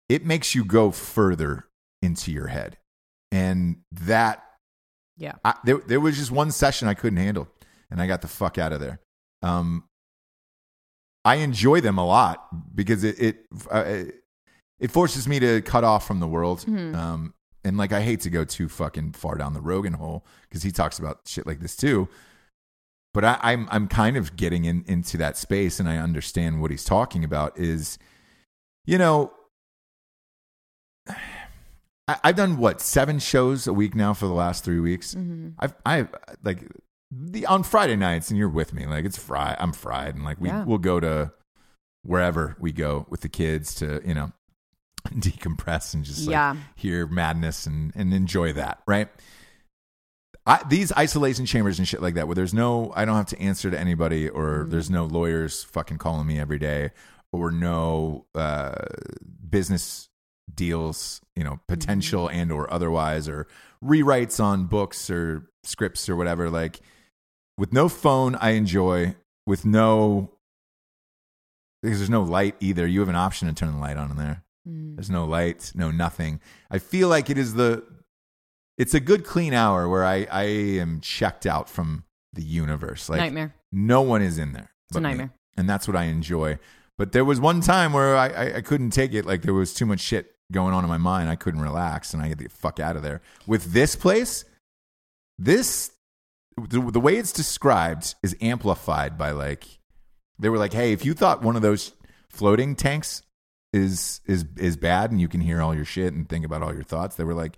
it makes you go further into your head, and that Yeah. I, there, there was just one session I couldn't handle, and I got the fuck out of there. Um, I enjoy them a lot because it it uh, it- forces me to cut off from the world. Mhm. Um, and like I hate to go too fucking far down the Rogan hole because he talks about shit like this too. But I, I'm I'm kind of getting in into that space, and I understand what he's talking about. Is you know, I, I've done what seven shows a week now for the last three weeks. Mm-hmm. I've I like the on Friday nights, and you're with me. Like it's fried. I'm fried, and like we Yeah. we'll go to wherever we go with the kids to you know decompress and just like Yeah. hear madness and and enjoy that. Right. I, these isolation chambers and shit like that, where there's no, I don't have to answer to anybody, or there's no lawyers fucking calling me every day, or no uh, business deals, you know, potential and or otherwise, or rewrites on books or scripts or whatever. Like with no phone, I enjoy. With no, because there's no light either. You have an option to turn the light on in there. Mm. There's no light, no nothing. I feel like it is the it's a good clean hour where I, I am checked out from the universe. Like Nightmare. no one is in there. It's a but me. nightmare. And that's what I enjoy. But there was one time where I, I, I couldn't take it. Like there was too much shit going on in my mind. I couldn't relax and I had to get the fuck out of there. With this place, this the, the way it's described is amplified by like they were like, hey, if you thought one of those floating tanks is is is bad and you can hear all your shit and think about all your thoughts, they were like,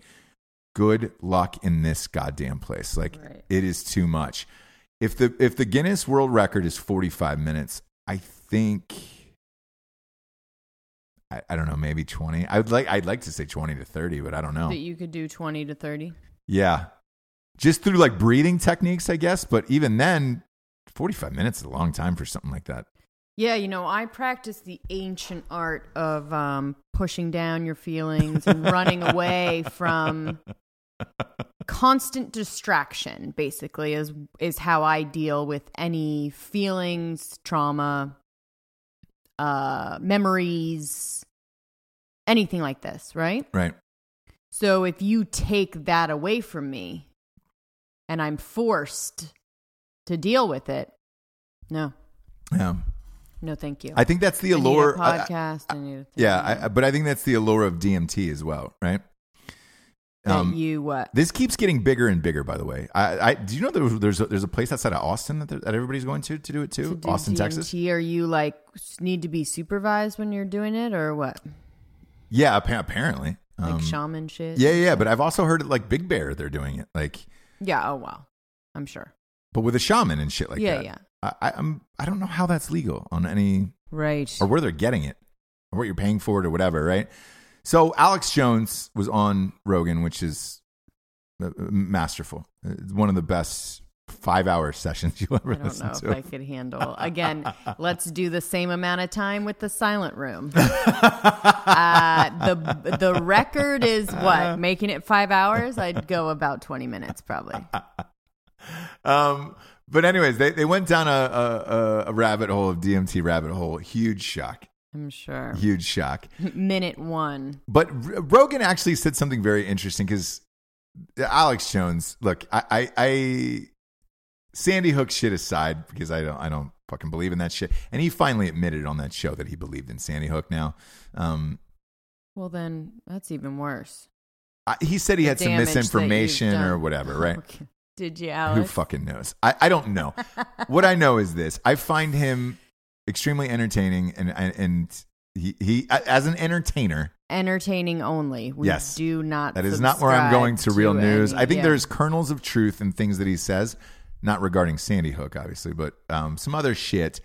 good luck in this goddamn place. Like Right. it is too much. If the if the Guinness World Record is forty five minutes, I think I, I don't know, maybe twenty. I'd like I'd like to say twenty to thirty, but I don't know. That you could do 20 to 30. Yeah. Just through like breathing techniques, I guess. But even then, 45 minutes is a long time for something like that. Yeah, you know, I practice the ancient art of um, pushing down your feelings and running away from constant distraction. Basically, is is how I deal with any feelings, trauma, uh, memories, anything like this. Right. Right. So if you take that away from me, and I'm forced to deal with it, no, Yeah. No, thank you. I think that's the I allure. I- I- podcast. I need a yeah. I, I- but I think that's the allure of DMT as well, right? that you what? this keeps getting bigger and bigger, by the way. I, I do you know there's there's a, there's a place outside of Austin that, that everybody's going to to do it too? to do Austin, DMT? Texas. Are you like need to be supervised when you're doing it, or what? Yeah, appa- apparently. Like Um, shaman shit? yeah, yeah, but I've also heard it like Big Bear. They're doing it like, Yeah. Oh wow. I'm sure. but with a shaman and shit like yeah. that. Yeah. I, I, I'm I don't know how that's legal on any Right. or where they're getting it or what you're paying for it or whatever, right? So Alex Jones was on Rogan, which is uh, masterful. It's one of the best five hour sessions you'll ever I don't listen know if to. I could handle. Again, let's do the same amount of time with the silent room. uh, the the record is what making it five hours. I'd go about twenty minutes probably. um, but anyways, they, they went down a, a, a- rabbit hole of DMT rabbit hole. Huge shock. I'm sure. Huge shock. Minute one. But R- Rogan actually said something very interesting because Alex Jones, look, I, I, I, Sandy Hook shit aside, because I don't, I don't fucking believe in that shit. And he finally admitted on that show that he believed in Sandy Hook now. Um, Well, then that's even worse. I, he said he The had some damage that you've misinformation or whatever, right? Okay. Did you, Who fucking knows? I, I don't know. what I know is this: I find him extremely entertaining, and and, and he, he as an entertainer. Entertaining only. We Yes. do not. That is not where I'm going to real news. any- I think yeah. there's kernels of truth in things that he says, not regarding Sandy Hook, obviously, but um, some other shit.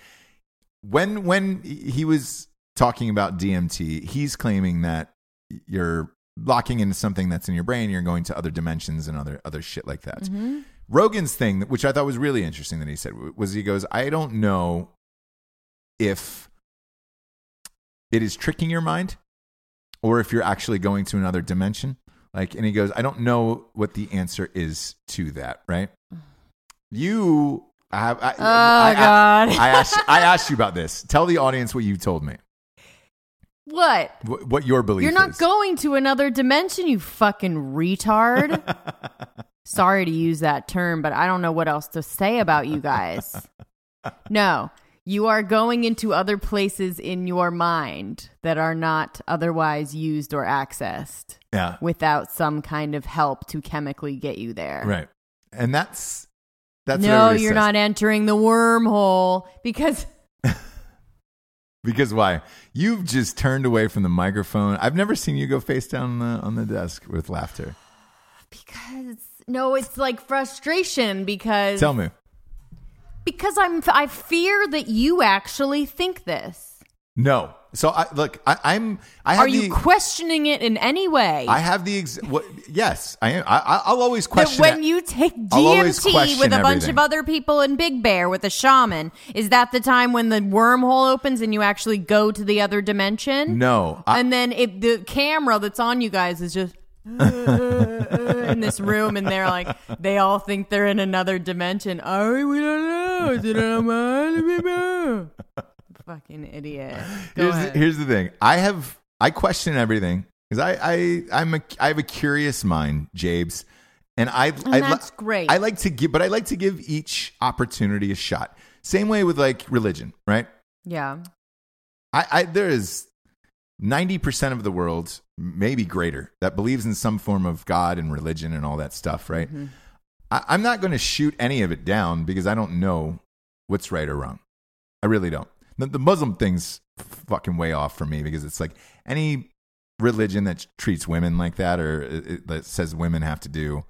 When when he was talking about DMT, he's claiming that you're locking into something that's in your brain, you're going to other dimensions and other other shit like that. Mhm. Rogan's thing, which I thought was really interesting that he said, was he goes, I don't know if it is tricking your mind or if you're actually going to another dimension. Like, and he goes, I don't know what the answer is to that, right? You have, I, Oh I, I, God! I asked, I asked you about this. Tell the audience what you told me, what? what, what your belief You're not is. going to another dimension, you fucking retard. Sorry to use that term, but I don't know what else to say about you guys. No, you are going into other places in your mind that are not otherwise used or accessed yeah, without some kind of help to chemically get you there. right. And that's, that's no, you're says. not entering the wormhole because because why? You've just turned away from the microphone. I've never seen you go face down on the, on the desk with laughter. Because no, it's like frustration because Tell me. because I'm I fear that you actually think this. No. So I look. I, I'm. I have Are you the. questioning it in any way? I have the. Ex- what, yes, I am. I, I'll always that question. when it. you take DMT with a bunch everything. of other people in Big Bear with a shaman, is that the time when the wormhole opens and you actually go to the other dimension? no. I, and then it, the camera that's on you guys is just uh, uh, uh, in this room, and they're like, they all think they're in another dimension. Are we? We don't know. Is it a man? Fucking idiot. Here's the, here's the thing. I have. I question everything because I. I. I'm a. I have a curious mind, Jabes, and I. And I that's great. I like to give, but I like to give each opportunity a shot. Same way with like religion, right? yeah. I, I there is ninety percent of the world, maybe greater, that believes in some form of God and religion and all that stuff, right? Mm-hmm. I, I'm not going to shoot any of it down because I don't know what's right or wrong. I really don't. The, the Muslim thing's fucking way off for me because it's like any religion that treats women like that or it, it- that says women have to do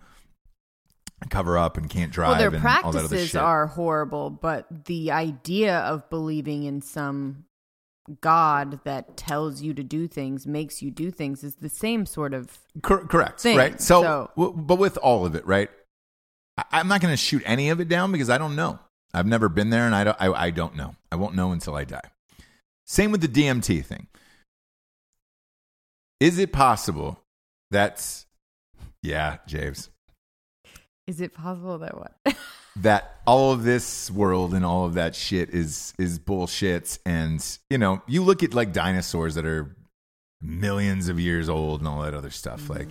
cover up and can't drive Well, their and all that other practices are horrible, but the idea of believing in some god that tells you to do things, makes you do things, is the same sort of. Cor- correct. thing. Right. So, So- w- but with all of it, right? I- I'm not going to shoot any of it down because I don't know. I've never been there, and I don't. I, I don't know. I won't know until I die. Same with the DMT thing. Is it possible that's yeah, James, Is it possible that what? that all of this world and all of that shit is is bullshit? And you know, you look at like dinosaurs that are millions of years old and all that other stuff. Mm-hmm. Like,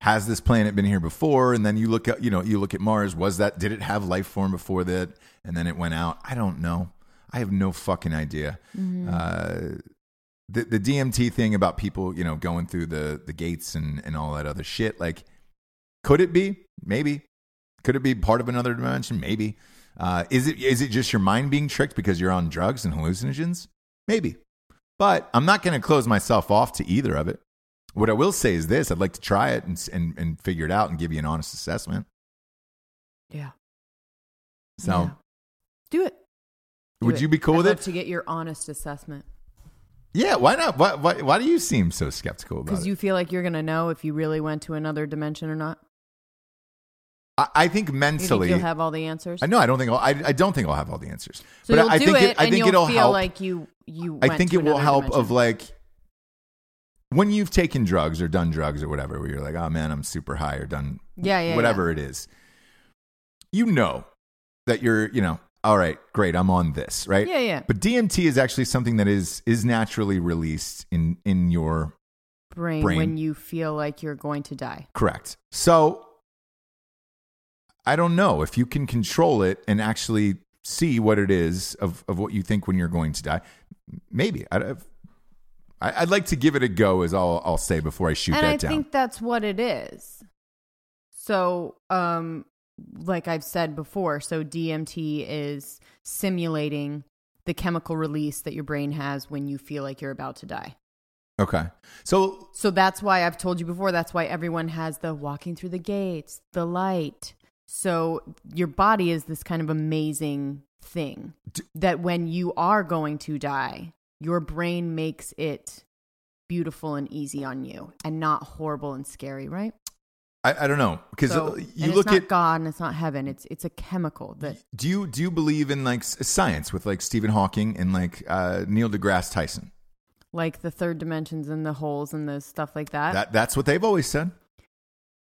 has this planet been here before? And then you look at you know you look at Mars. Was that did it have life form before that? And then it went out. I don't know. I have no fucking idea. Uh, the the DMT thing about people you know going through the the gates and and all that other shit. Like, could it be? Maybe. Could it be part of another dimension? Maybe. Uh, is it is it just your mind being tricked because you're on drugs and hallucinogens? Maybe. But I'm not going to close myself off to either of it. What I will say is this: I'd like to try it and and, and figure it out and give you an honest assessment. yeah. So, Yeah. Do it. Do would it. you be cool I'd with it? to get your honest assessment Yeah. Why not? Why, why why do you seem so skeptical about it? because you feel like you're gonna know if you really went to another dimension or not. I, I think You mentally. you'll have all the answers. I know I don't think I'll, I I don't think I'll have all the answers. So but you'll I do think it, I and think you'll it'll feel help. like you you. I think to it will help dimension. of like when you've taken drugs or done drugs or whatever, where you're like, oh man, I'm super high or done Yeah, yeah, whatever it is. You know that you're, you know, all right, great, I'm on this, right? Yeah, yeah. But DMT is actually something that is is naturally released in in your brain, brain. when you feel like you're going to die. correct. So I don't know if you can control it and actually see what it is of, of what you think when you're going to die. Maybe I- I'd like to give it a go, as I'll I'll say before I shoot and that I down. I think that's what it is. So, um, like I've said before, so DMT is simulating the chemical release that your brain has when you feel like you're about to die. okay, so So that's why I've told you before. That's why everyone has the walking through the gates, the light. So your body is this kind of amazing thing D- that when you are going to die, your brain makes it beautiful and easy on you and not horrible and scary, right? I, I don't know because So, you look it's not at God and it's not heaven. It's it's a chemical that do you do you believe in like science with like Stephen Hawking and like uh, Neil deGrasse Tyson? like the third dimensions and the holes and the stuff like that. That that's what they've always said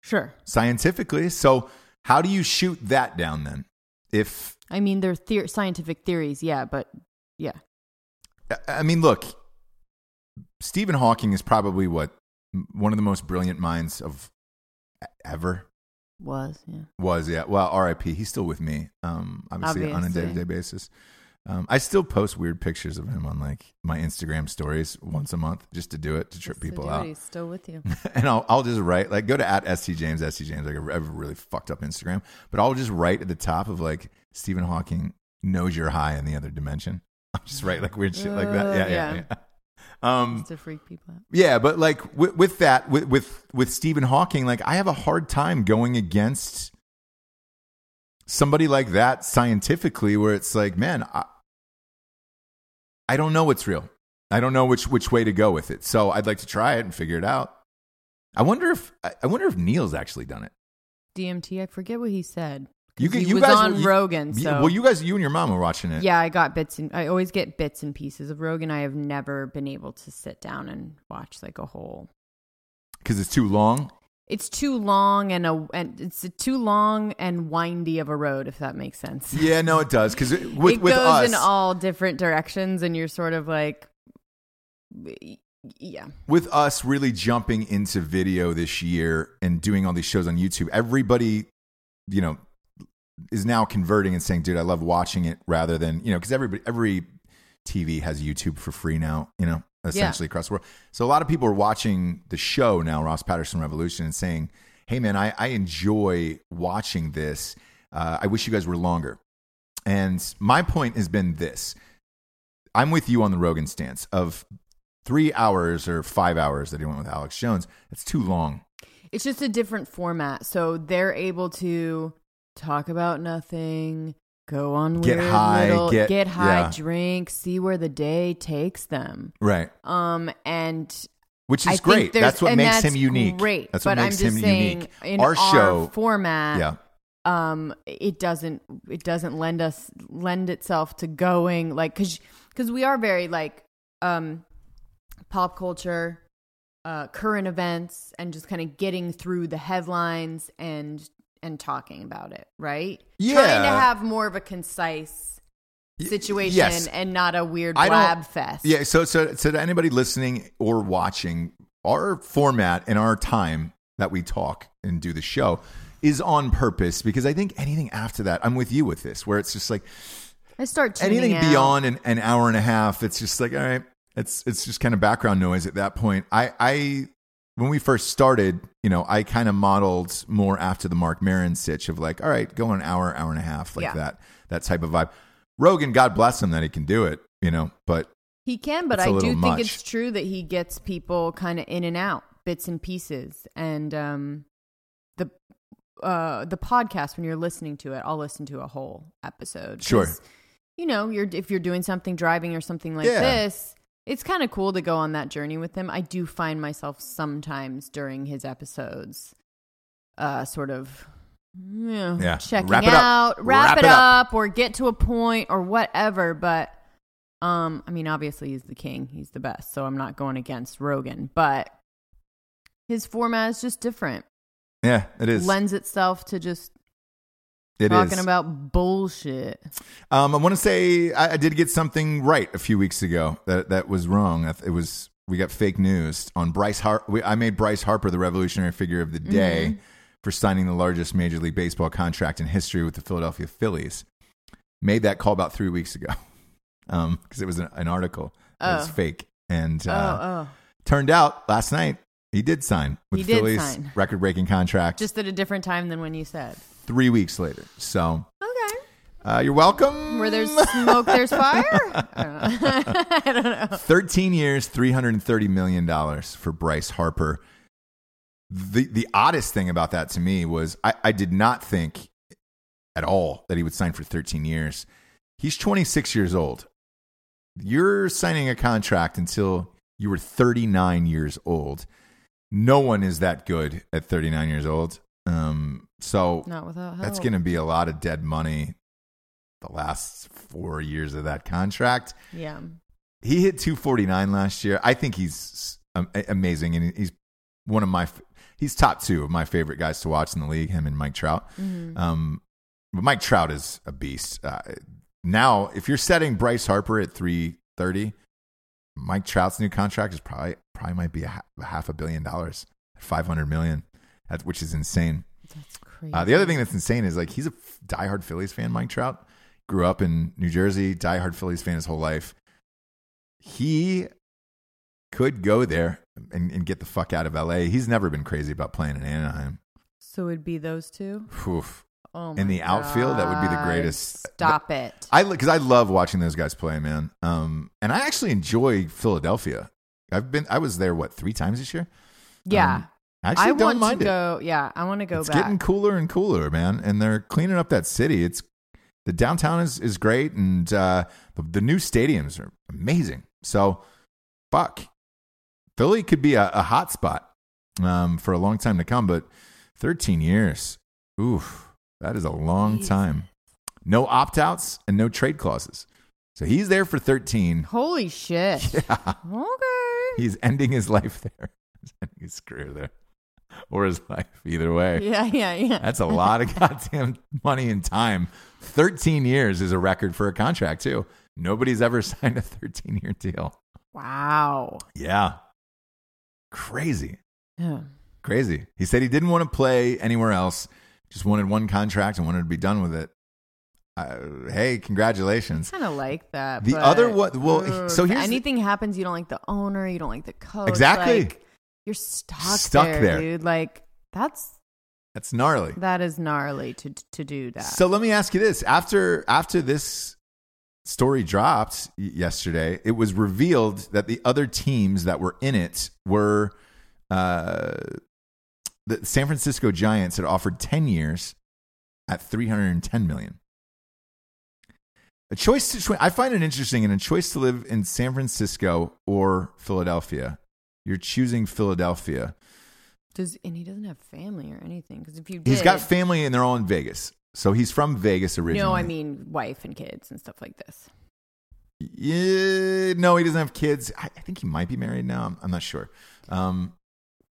sure. scientifically. So how do you shoot that down then? If I mean, they're theor- scientific theories, yeah, but yeah. I- mean, look, Stephen Hawking is probably what one of the most brilliant minds of ever Was, yeah. was. Yeah, well, R.I.P. He's still with me. Um, obviously, on a day to day basis. Um, I still post weird pictures of him on like my Instagram stories once a month just to do it to trip to people out. He's still with you. and I'll I'll just write like go to at st james st james like I have a really fucked up Instagram, but I'll just write at the top of like Stephen Hawking knows you're high in the other dimension. I'm just write like weird shit like that. Uh, Yeah, yeah, yeah. Um, to freak people out. yeah, but like with, with that, with, with with Stephen Hawking, like I have a hard time going against somebody like that scientifically, where it's like, man, I, I don't know what's real. I don't know which which way to go with it. So I'd like to try it and figure it out. I wonder if I wonder if Neil's actually done it. DMT. I forget what he said. You, 'Cause g- he you was guys on you- Rogan. So well, you guys, you and your mom were watching it. yeah, I got bits and I always get bits and pieces of Rogan. I have never been able to sit down and watch like a whole. because it's too long. It's too long and a and it's a too long and windy of a road, if that makes sense. Yeah, no, it does because with it with goes us, in all different directions, and you're sort of like, yeah, with us really jumping into video this year and doing all these shows on YouTube, everybody, you know, is now converting and saying, "Dude, I love watching it," rather than you know, because everybody, every TV has YouTube for free now. You know, essentially across the world. So a lot of people are watching the show now, Ross Patterson Revolution, and saying, "Hey, man, I, I enjoy watching this. Uh, I wish you guys were longer." And my point has been this: I'm with you on the Rogan stance of three hours or five hours that he went with Alex Jones. It's too long. it's just a different format. So they're able to talk about nothing, go on Get high, little, get- high, yeah. drink, see where the day takes them. Right. Um, and Which is think great. That's what makes that's him unique. Great, That's but what makes I'm him saying, unique. in Our show, format, yeah. um, it doesn't it doesn't lend us lend itself to going like because because we are very like um pop culture, uh, current events, and just kind of getting through the headlines and and talking about it, right? Trying to have more of a concise situation yes. and not a weird blab fest. Yeah. So, so, so to anybody listening or watching, our format and our time that we talk and do the show is on purpose because I think anything after that, I'm with you with this, where it's just like I start anything out. beyond an, an hour and a half, it's just like, all right, it's it's just kind of background noise at that point. I I when we first started, you know, I kind of modeled more after the Marc Maron sitch of like, all right, go an hour, hour and a half, like Yeah. that, that type of vibe. Rogan, God bless him that he can do it, you know, but He can, but I a I little do think much. it's true that he gets people kind of in and out, bits and pieces, and um, the uh, the podcast when you're listening to it, I'll listen to a whole episode. Sure. You know, you're if you're doing something driving or something like Yeah. this, it's kind of cool to go on that journey with him. I do find myself sometimes during his episodes, uh, sort of. Yeah, Yeah. checking Wrap it up. out, wrap, Wrap it, it up, or get to a point, or whatever. But um, I mean, obviously he's the king. He's the best. So I'm not going against Rogan, but his format is just different. yeah, it is. Lends itself to just It talking is. about bullshit. Um, I want to say I, I did get something right a few weeks ago that that was wrong. It was we got fake news on Bryce Harper. I made Bryce Harper the revolutionary figure of the day Mm-hmm. for signing the largest Major League Baseball contract in history with the Philadelphia Phillies. Made that call about three weeks ago because it was an, an article that was Oh. fake, and uh, oh, oh, turned out last night he did sign with He the did Phillies record-breaking contract. just at a different time than when you said. Three weeks later. So Okay. uh, you're welcome. Where there's smoke, there's fire. I don't know. I don't know. 13 years, $330 million for Bryce Harper. The, the oddest thing about that to me was I, I did not think at all that he would sign for 13 years. He's 26 years old. You're signing a contract until you were 39 years old. No one is that good at 39 years old. Um, so Not without help. that's going to be a lot of dead money the last four years of that contract Yeah. he hit 249 last year. I think he's amazing, and he's one of my he's top two of my favorite guys to watch in the league. Him and Mike Trout. Mhm. Um, but Mike Trout is a beast. Uh, now, if you're setting Bryce Harper at 330, Mike Trout's new contract is probably probably might be a, half a billion dollars, 500 million, which is insane. That's crazy. Uh, the other thing that's insane is like he's a f- diehard Phillies fan. Mike Trout grew up in New Jersey, diehard Phillies fan his whole life. He could go there and, and get the fuck out of LA. He's never been crazy about playing in Anaheim. So it'd be those two. Oof. Oh in the outfield, that would be the greatest. Stop it. I because I love watching those guys play, man. Um, and I actually enjoy Philadelphia. I've been, I was there what three times this year. yeah. Um, I actually I don't want to mind it. go. Yeah, I want to go it's back. It's getting cooler and cooler, man. And they're cleaning up that city. It's the downtown is is great, and uh, the, the new stadiums are amazing. So, fuck, Philly could be a, a hot spot um, for a long time to come. But thirteen years, oof, that is a long Jesus. time. No opt outs and no trade clauses. So he's there for thirteen. Holy shit. Yeah, Okay. he's ending his life there. He's ending his career there, or his life, either way. Yeah, yeah, yeah. That's a lot of goddamn money and time. 13 years is a record for a contract, too. Nobody's ever signed a 13 year deal. Wow. Yeah. Crazy. Yeah. Crazy. He said he didn't want to play anywhere else, just wanted one contract and wanted to be done with it. Uh, hey, congratulations. Kind of like that. The other what? well, ugh, so here's the- anything happens, you don't like the owner, you don't like the coach. Exactly. like, you're stuck, Stuck there, there. dude. Like that's That's gnarly. that is gnarly to to do that. So let me ask you this: after after this story dropped yesterday, it was revealed that the other teams that were in it were uh, the San Francisco Giants had offered ten years at three hundred and ten million. A choice to I find it interesting in a choice to live in San Francisco or Philadelphia. You're choosing Philadelphia. Does and he doesn't have family or anything? Because if you did, He's got family and they're all in Vegas. So he's from Vegas originally. no, I mean wife and kids and stuff like this. Yeah, no, he doesn't have kids. I, I think he might be married now. I'm, I'm not sure. Um,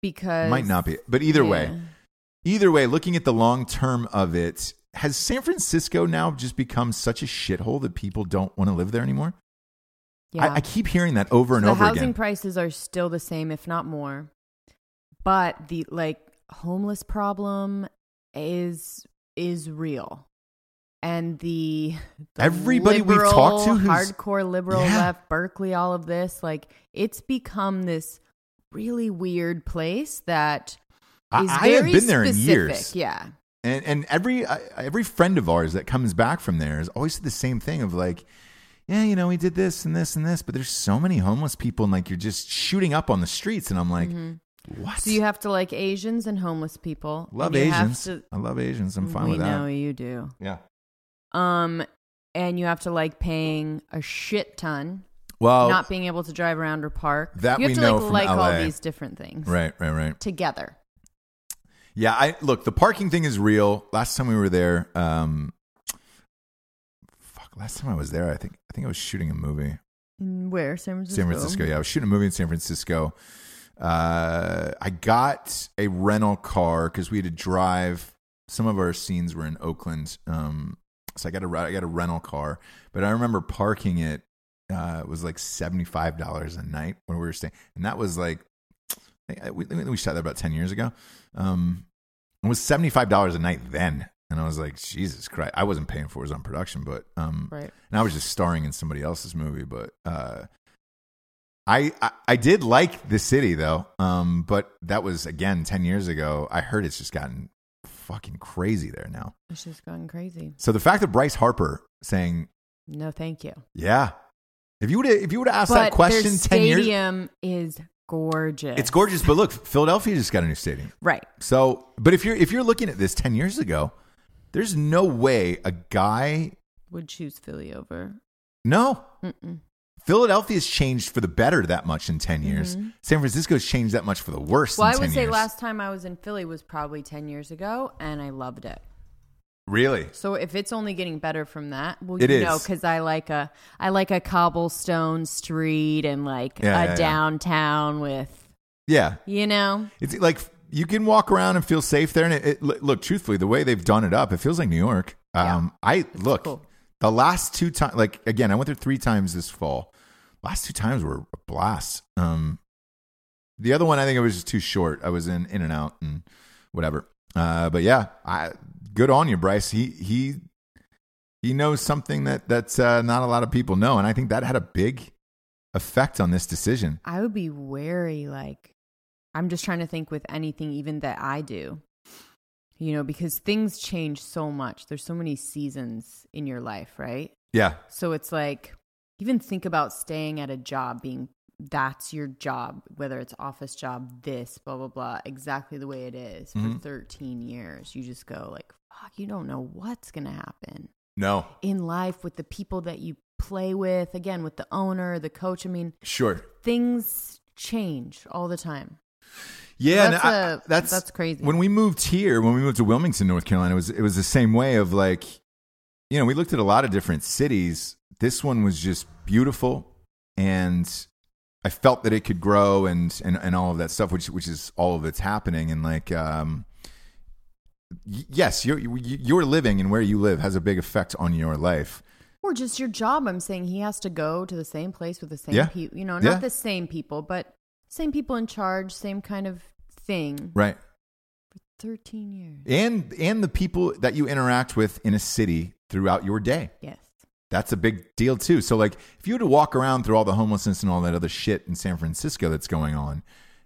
Because might not be, but either way, either way, looking at the long term of it, has San Francisco now just become such a shithole that people don't want to live there anymore? Yeah. I, I keep hearing that over and over again. the over housing again. prices are still the same, if not more. But the like homeless problem is is real. And the, the Everybody we've talked to who's- hardcore liberal Yeah. left, Berkeley, all of this, like it's become this really weird place that I, I very have been there in years, Yeah. and and every uh, every friend of ours that comes back from there is always the same thing of like. Yeah, you know, we did this and this and this, but there's so many homeless people and like you're just shooting up on the streets, and I'm like, what? So you have to like Asians and homeless people. Love and you have Asians. to- I love Asians. I'm fine with that. know you do. Yeah. Um, and you have to like paying a shit ton, Well, not being able to drive around or park. That you have we to know like from like LA. all these different things right, right, right. together. Yeah, I look. The parking thing is real. Last time we were there, um. Last time I was there, I think I think I was shooting a movie. In where San Francisco? San Francisco. Yeah, I was shooting a movie in San Francisco. Uh, I got a rental car because we had to drive. Some of our scenes were in Oakland, um, so I got a I got a rental car. But I remember parking it uh, was like seventy five dollars a night when we were staying, and that was like we, we shot that about ten years ago. Um, it was seventy five dollars a night then, and I was like, Jesus Christ! I wasn't paying for his own production, but um, Right. and I was just starring in somebody else's movie. But uh, I, I I did like the city though. Um, but that was again ten years ago. I heard it's just gotten fucking crazy there now. It's just gone crazy. So the fact that Bryce Harper saying, No, thank you. "Yeah," if you would if you would have asked but that question ten years, stadium is gorgeous. it's gorgeous. But look, Philadelphia just got a new stadium. Right. So, but if you're if you're looking at this ten years ago, there's no way a guy. Would choose Philly over. No, Mm-mm. Philadelphia's changed for the better that much in 10 years. San Francisco's changed that much for the worse Mm-hmm. Well, I 10 would say years. last time I was in Philly was probably 10 years ago, and I loved it. Really? So if it's only getting better from that, well, It you is. know, because I like a I like a cobblestone street and like Yeah, a yeah, yeah. downtown with Yeah. you know. It's like you can walk around and feel safe there. And it, it look, truthfully, the way they've done it up, it feels like New York. Um, I look cool. the last two times, like again, I went there three times this fall. Last two times were a blast. Um, the other one, I think it was just too short. I was in in and out and whatever. Uh, but yeah, I good on you, Bryce. He he he knows something that that's uh, not a lot of people know, and I think that had a big effect on this decision. I would be wary. Like, I'm just trying to think with anything, even that I do. you know, because things change so much. There's so many seasons in your life, right? Yeah. So it's like, even think about staying at a job being that's your job, whether it's office job, this, blah, blah, blah, exactly the way it is for mm-hmm. 13 years. You just go like, fuck, you don't know what's going to happen No. in life with the people that you play with, again, with the owner, the coach. I mean, Sure. things change all the time. Yeah, That's and I- a- that's that's crazy. When we moved here, when we moved to Wilmington, North Carolina, it was it was the same way of like, you know, we looked at a lot of different cities. This one was just beautiful, and I felt that it could grow and and and all of that stuff, which which is all of it's happening. And like, um, y- yes, your your living and where you live has a big effect on your life. Or just your job. I'm saying he has to go to the same place with the same Yeah. people. You know, not Yeah. the same people, but same people in charge, same kind of thing. Right. For 13 years. And and the people that you interact with in a city throughout your day. Yes. That's a big deal too. So like if you were to walk around through all the homelessness and all that other shit in San Francisco that's going on,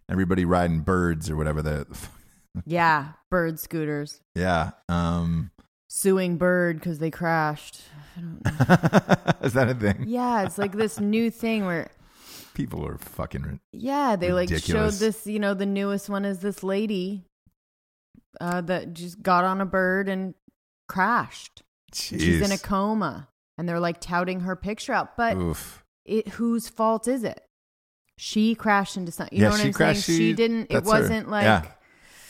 everybody riding birds or whatever the Yeah. Bird scooters. yeah. Um Suing Bird because they crashed. I don't know. is that a thing? yeah. It's like this new thing where, People are fucking yeah, they like showed this, you know, the newest one is this lady uh, that just got on a bird and crashed. Jeez. She's in a coma. And they're like touting her picture out. But Oof. it whose fault is it? She crashed into something. You Yeah, know what she I'm crashed, saying? she- She didn't. It wasn't like Yeah.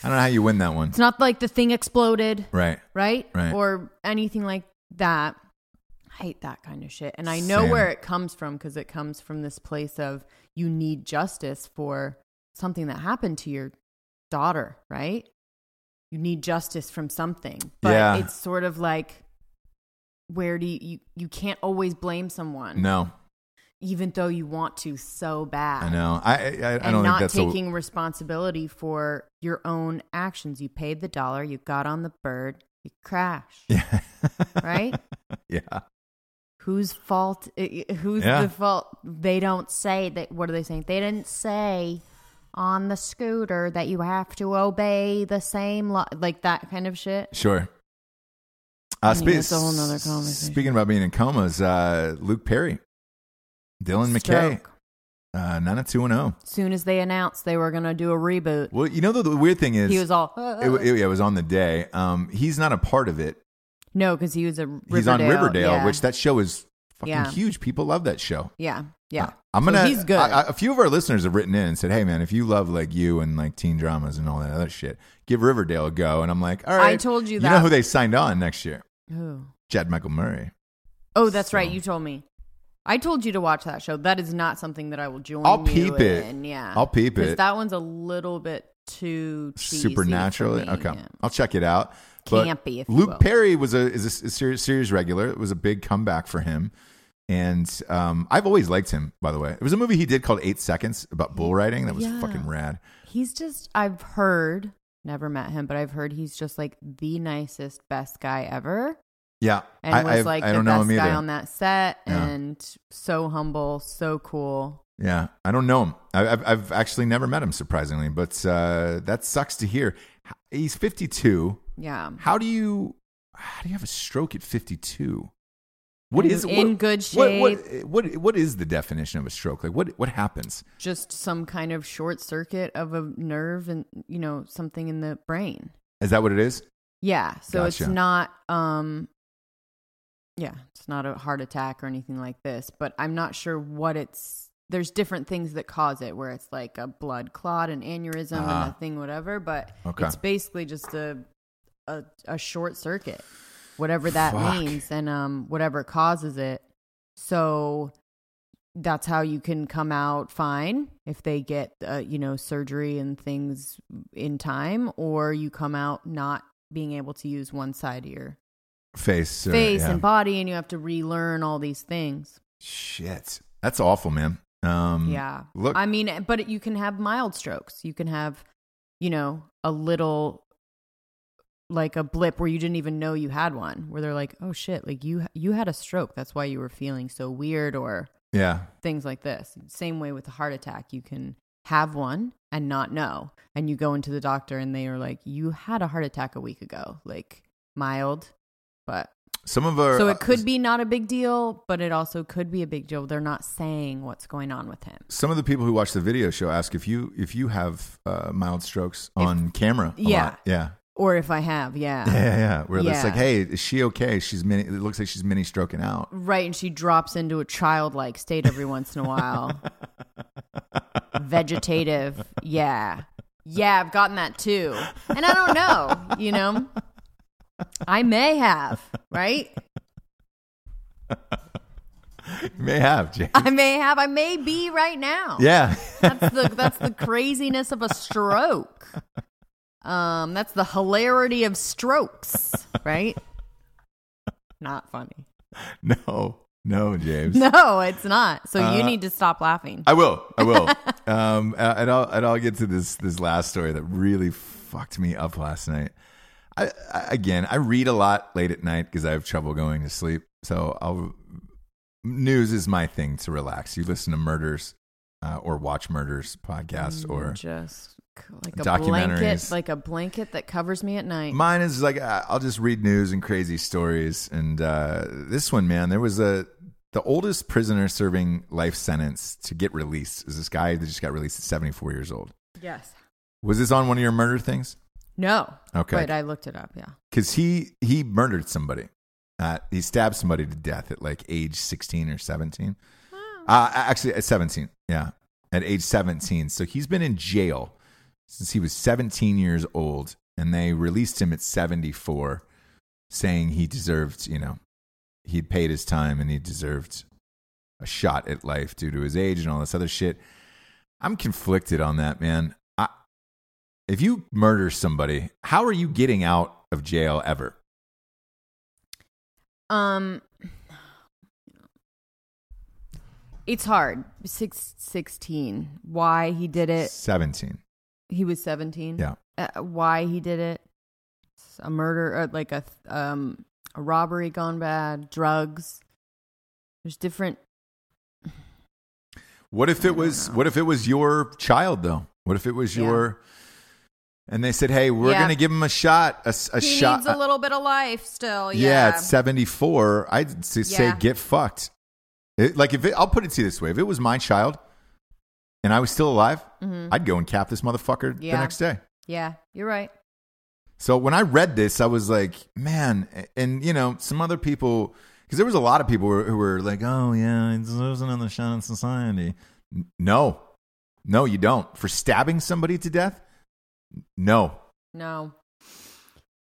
I don't know how you win that one. it's not like the thing exploded, Right. right? Right. Or anything like that. I hate that kind of shit, and I know Same. where it comes from because it comes from this place of you need justice for something that happened to your daughter, right? You need justice from something, but Yeah. it's sort of like where do you you, you can't always blame someone No. even though you want to so bad. I know. I I, I and don't think not that's taking responsibility for your own actions. You paid the dollar, you got on the bird, you crash. Yeah. Right? yeah. Whose fault? i- i- Who's Yeah. the fault? They don't say that. What are they saying? They didn't say on the scooter that you have to obey the same law, like that kind of shit. Sure. Uh, I mean, that's a whole nother conversation. Speaking about being in comas, uh, Luke Perry, Dylan McKay, Stroke. uh, 90210. Soon as they announced they were gonna do a reboot, Well, you know, the, the weird thing is, he was all it, it, it was on the day. Um, he's not a part of it. No, because he was a Riverdale, he's on Riverdale, yeah. which that show is fucking Yeah. huge. People love that show. yeah, yeah. Uh, I'm So gonna. he's good. I- I- a few of our listeners have written in and said, "Hey, man, if you love like you and like teen dramas and all that other shit, give Riverdale a go." And I'm like, "All right." I told you You that. know who they signed on next year? Who? Chad Michael Murray. Oh, that's So- right. You told me. I told you to watch that show. That is not something that I will join. I'll you peep it. in. Yeah, I'll peep 'Cause it. That one's a little bit too cheesy Supernaturally. me, Okay, yeah. I'll check it out. But Campy, if Luke. Perry was a is a, series, series regular. It was a big comeback for him, and um, I've always liked him. By the way, it was a movie he did called Eight Seconds about bull riding. That was Yeah. fucking rad. He's just. I've heard. Never met him, but I've heard he's just like the nicest, best guy ever, Yeah, and I, was I've- like I the best guy on that set, Yeah. and so humble, so cool. Yeah, I don't know him. I, I've I've actually never met him, surprisingly, but uh, that sucks to hear. He's 52. Yeah, How do you how do you have a stroke at 52? What In- is in what- good What, what shape. what what is the definition of a stroke? Like what what happens? just some kind of short circuit of a nerve, and you know something in the brain. Is that what it is? Yeah, so Gotcha. it's not um yeah, it's not a heart attack or anything like this, but I'm not sure what it's there's different things that cause it where it's like a blood clot, an aneurysm Ah. and a thing whatever, but Okay. it's basically just a a, a short circuit. Whatever that Fuck. means and um whatever causes it. So that's how you can come out fine if they get uh, you know surgery and things in time or you come out not being able to use one side of your Face. uh, face yeah. and body and you have to relearn all these things Shit. That's awful, man. Um, yeah Look, i mean but you can have mild strokes you can have you know a little like a blip where you didn't even know you had one where they're like oh shit like you you had a stroke that's why you were feeling so weird or yeah. things like this. Same way with a heart attack, you can have one and not know. And you go into the doctor and they are like, you had a heart attack a week ago, like mild, but Some of our so it could be not a big deal, but it also could be a big deal. They're not saying what's going on with him. some of the people who watch the video show ask if you if you have uh, mild strokes on camera. a Yeah. lot. yeah, Or if I have, yeah. yeah, yeah, yeah. Where it's Yeah. like, hey, is she okay? She's mini. It looks like she's mini stroking out. Right, and she drops into a childlike state every once in a while. Vegetative. Yeah. Yeah, I've gotten that too. And I don't know, you know. I may have, right? You may have, James. I may have. I may be right now. Yeah. That's the that's the craziness of a stroke. Um, that's the hilarity of strokes, right? Not funny. no, no, James. No, it's not. So you Uh, need to stop laughing. I will. I will. um, and I'll and I'll get to this this last story that really fucked me up last night. I, I again, I read a lot late at night because I have trouble going to sleep. So I'll news is my thing to relax. You listen to murders uh, or watch murders podcast or just like a Documentaries. blanket, like a blanket that covers me at night. Mine is like I'll just read news and crazy stories. And uh, this one, man, there was a the oldest prisoner serving life sentence to get released is this guy that just got released at 74 years old. yes. Was this on one of your murder things? No. Okay. But I looked it up. Yeah. Because he he murdered somebody. Uh, he stabbed somebody to death at like age 16 or 17. Uh, actually, at 17. Yeah, at age 17. So he's been in jail since he was 17 years old, and they released him at 74, saying he deserved, you know, he'd paid his time and he deserved a shot at life due to his age and all this other shit. I'm conflicted on that, man. I, if you murder somebody, how are you getting out of jail ever? Um, it's hard. Six, 16. Why he did it? 17. He was 17. Yeah. Uh, why he did it? A murder, or like a um a robbery gone bad, drugs. There's different. What if it was what if it was your child though? What if it was Yeah. your and they said, "Hey, we're Yeah. going to give him a shot, a, a he shot." needs a little bit of life still. yeah, Yeah. at 74, I'd say Yeah. get fucked. It, like if it, I'll put it to you this way, if it was my child and I was still alive, I'd go and cap this motherfucker the Mm-hmm. Next day. yeah, you're right. So when I read this, I was like, man, and you know, some other people, because there was a lot of people who were, who were like, oh yeah, he deserves another shot in society. No, no, you don't. For stabbing somebody to death, no. No.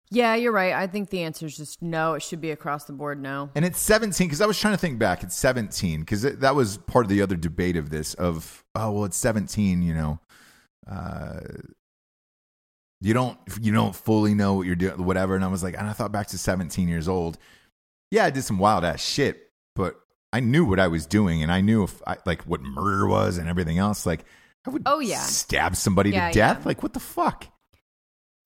Yeah, you're right. I think the answer is just no. It should be across the board. No. And it's 17 because I was trying to think back. It's 17 because that was part of the other debate of this. Of oh well, it's 17. You know, uh, you don't you don't fully know what you're doing, whatever. And I was like, and I thought back to 17 years old. Yeah, I did some wild ass shit, but I knew what I was doing, and I knew if I like what murder was and everything else. Like I would Oh, yeah. stab somebody Yeah, to death. yeah. Like what the fuck?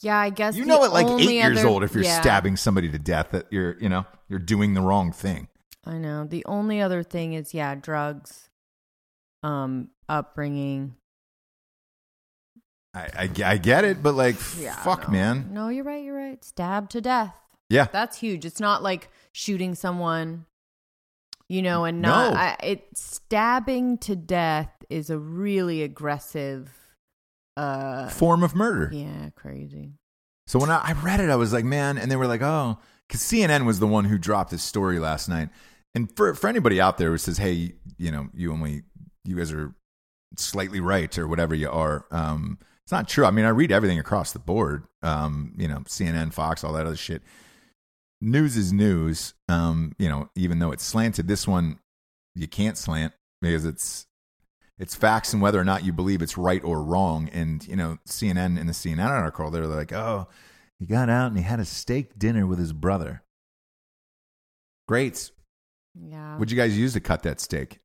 Yeah, I guess You know at like eight years other- old if you're yeah, stabbing somebody to death that you're you know you're doing the wrong thing. I know. The only other thing is yeah, drugs, um, upbringing. I, I, I get it, but like, Yeah, fuck, no. man. No, you're right. You're right. Stabbed to death. Yeah. That's huge. It's not like shooting someone, you know, and not No. I, it. Stabbing to death is a really aggressive. Uh, Form of murder. yeah, crazy. So when I, I read it, I was like, man, and they were like, oh, because CNN was the one who dropped this story last night. And for for anybody out there who says, hey, you know, you only you guys are slightly right or whatever you are, um, it's not true. I mean, I read everything across the board. Um, you know, CNN, Fox, all that other shit. News is news. Um, you know, even though it's slanted, this one you can't slant because it's it's facts and whether or not you believe it's right or wrong. And you know, CNN in the CNN article, they're like, "Oh, he got out and he had a steak dinner with his brother." Great. Yeah. What'd you guys use to cut that steak?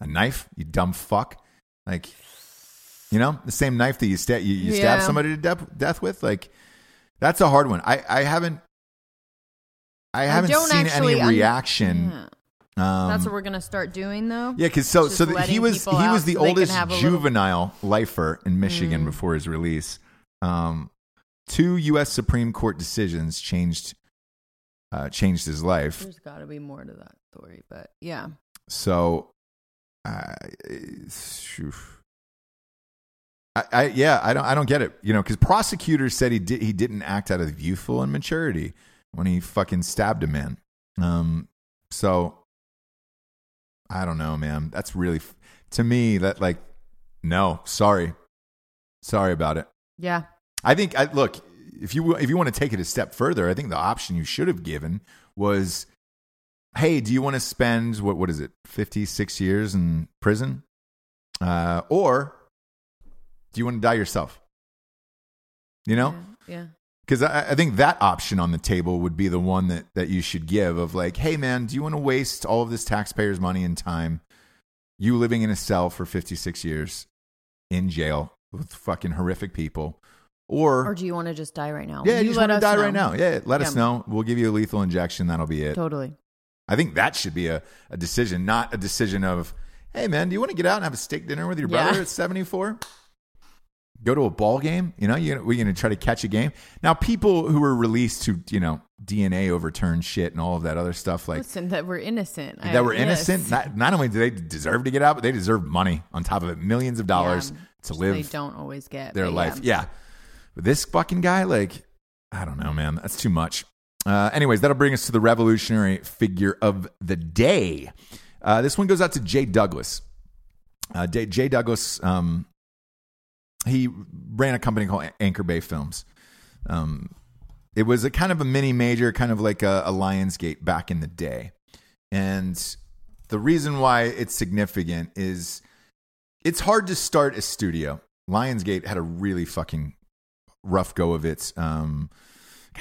A knife? You dumb fuck. Like, you know, the same knife that you stab you, you stab somebody to death, death with. Like, that's a hard one. I I haven't I haven't don't seen any un- reaction Yeah. Um, That's what we're gonna start doing, though. yeah, because so so the, he was he was the so oldest a little- juvenile lifer in Michigan before his release. Um, two U.S. Supreme Court decisions changed uh, changed his life. There's got to be more to that story, but yeah. So, uh. I, I yeah, I don't I don't get it. You know, because prosecutors said he did he didn't act out of youthful immaturity when he fucking stabbed a man. Um, so I don't know, man. That's really to me that like no, sorry, sorry about it. Yeah. I think I look if you if you want to take it a step further, I think the option you should have given was, hey, do you want to spend what what is it, fifty six years in prison, uh, or do you want to die yourself? You know, Yeah. because I, I think that option on the table would be the one that that you should give of like, hey, man, do you want to waste all of this taxpayers' money and time, you living in a cell for fifty six years in jail with fucking horrific people, Or or do you want to just die right now? yeah, you, just want to die know. right now. Yeah, let us know. We'll give you a lethal injection. That'll be it. Totally. I think that should be a, a decision, not a decision of, hey, man, do you want to get out and have a steak dinner with your Yeah. brother at 74? Go to a ball game? You know, you, we're going to try to catch a game. Now, people who were released to, you know, DNA overturned shit and all of that other stuff, like Listen, that were innocent. I- that were yes. innocent, not, not only do they deserve to get out, but they deserve money on top of it, millions of dollars Yeah, to live They don't always get their life. Yeah. Yeah. But this fucking guy, like, I don't know, man. That's too much. Uh, anyways, that'll bring us to the revolutionary figure of the day. Uh, this one goes out to Jay Douglas. Uh, Jay, Douglas, um, he ran a company called Anchor Bay Films. Um, it was a kind of a mini major, kind of like a, a Lionsgate back in the day. And the reason why it's significant is it's hard to start a studio. Lionsgate had a really fucking rough go of it. Um,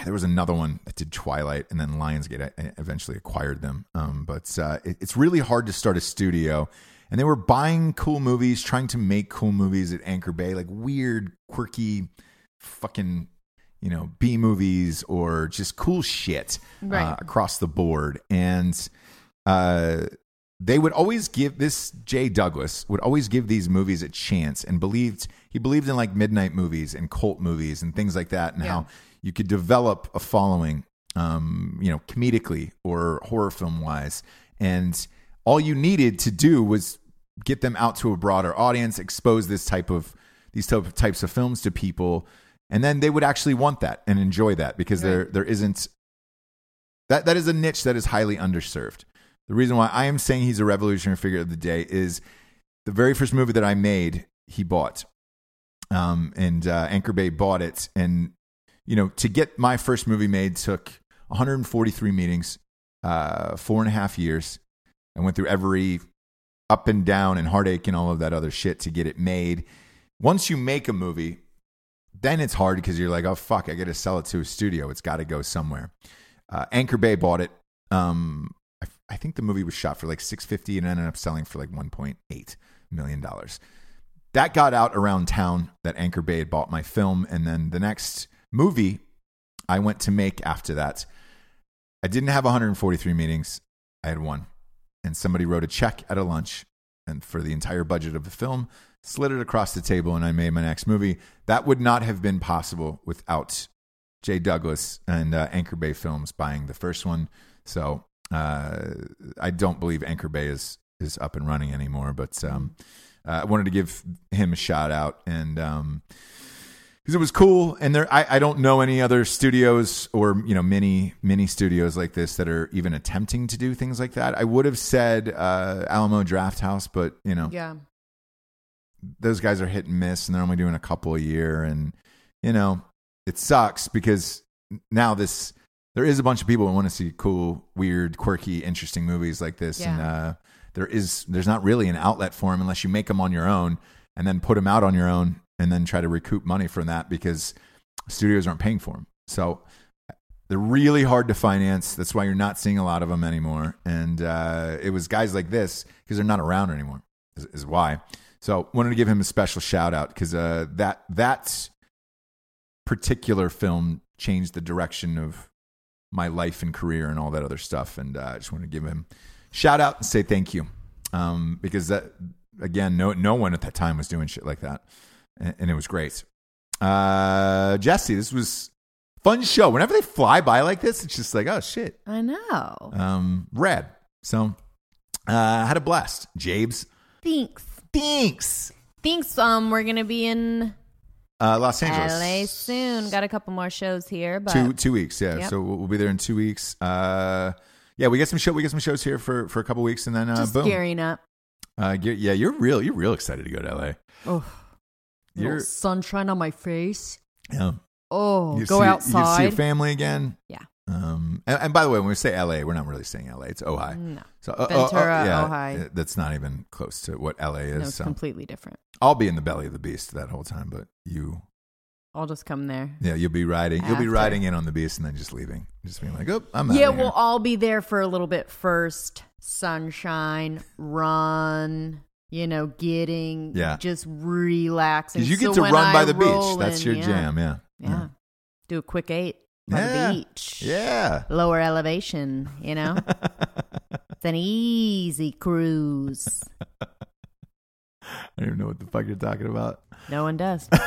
there was another one that did Twilight, and then Lionsgate uh, eventually acquired them. Um, but uh, it, it's really hard to start a studio. And they were buying cool movies, trying to make cool movies at Anchor Bay, like weird, quirky, fucking, you know, B movies or just cool shit uh, across the board. And uh, they would always give this Jay Douglas would always give these movies a chance and believed he believed in like midnight movies and cult movies and things like that and Yeah. how you could develop a following um you know comedically or horror film wise and all you needed to do was get them out to a broader audience expose this type of these type of types of films to people and then they would actually want that and enjoy that because there there isn't that that is a niche that is highly underserved. The reason why I am saying he's a revolutionary figure of the day is the very first movie that I made, he bought, um, and uh, Anchor Bay bought it, and you know, to get my first movie made took 143 meetings, uh, four and a half years. I went through every up and down and heartache and all of that other shit to get it made. Once you make a movie, then it's hard because you're like, oh fuck, I got to sell it to a studio. It's got to go somewhere. Uh, Anchor Bay bought it. Um, I, I think the movie was shot for like six fifty and ended up selling for like one point eight million dollars. That got out around town that Anchor Bay had bought my film, and then the next movie I went to make after that, I didn't have 143 meetings. I had one, and somebody wrote a check at a lunch, and for the entire budget of the film, slid it across the table, and I made my next movie. That would not have been possible without Jay Douglas and uh, Anchor Bay Films buying the first one. So uh, I don't believe Anchor Bay is is up and running anymore. But um, uh, I wanted to give him a shout out and. Um, because it was cool, and there I, I don't know any other studios or you know mini mini studios like this that are even attempting to do things like that. I would have said uh, Alamo Drafthouse, but you know Yeah. those guys are hit and miss and they're only doing a couple a year and you know it sucks because now this there is a bunch of people who want to see cool weird quirky interesting movies like this and uh there is there's not really an outlet for them unless you make them on your own and then put them out on your own and then try to recoup money from that because studios aren't paying for them so they're really hard to finance. That's why you're not seeing a lot of them anymore. And uh, it was guys like this because they're not around anymore is, is why. So wanted to give him a special shout out because uh, that that particular film changed the direction of my life and career and all that other stuff. And uh, I just want to give him shout out and say thank you, um, because that again, no no one at that time was doing shit like that, and, it was great. Uh, Jesse, this was fun show. Whenever they fly by like this, it's just like oh shit, I know. um, rad. So, uh, had a blast. Jabes, Thanks. thanks. Thanks. Um, we're gonna be in Uh, Los Angeles, LA soon. Got a couple more shows here, but two two weeks. Yeah, Yep. so we'll, we'll be there in two weeks. Uh, yeah, we get some show. We get some shows here for for a couple weeks, and then uh, just boom. gearing up. Uh, yeah, you're real. You're real excited to go to LA. Oh, Little sunshine on my face. yeah. Oh, You go see, You outside. see your family again. Yeah. Um, and, and by the way, when we say LA, we're not really saying LA. It's Ojai. no, So uh, uh, uh, Ventura, yeah, Ojai. uh, That's not even close to what LA is. no, it's so completely different. I'll be in the belly of the beast that whole time, but you, I'll just come there. yeah, you'll be riding. You'll be riding in on the beast and then just leaving, just being like, oh, I'm Yeah, outta we'll all be there for a little bit first. Sunshine, run, you know, getting, Yeah. just relaxing. You get So to run by I the beach. That's in, your jam. Yeah. Yeah. Do a quick eight by Yeah. the beach. Yeah. Lower elevation, you know? it's an easy cruise. I don't even know what the fuck you're talking about. No one does.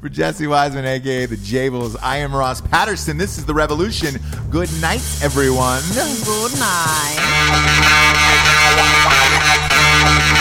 For Jesse Wiseman, aka the Jables, I am Ross Patterson. This is the Revolution. Good night, everyone. Good night. Thank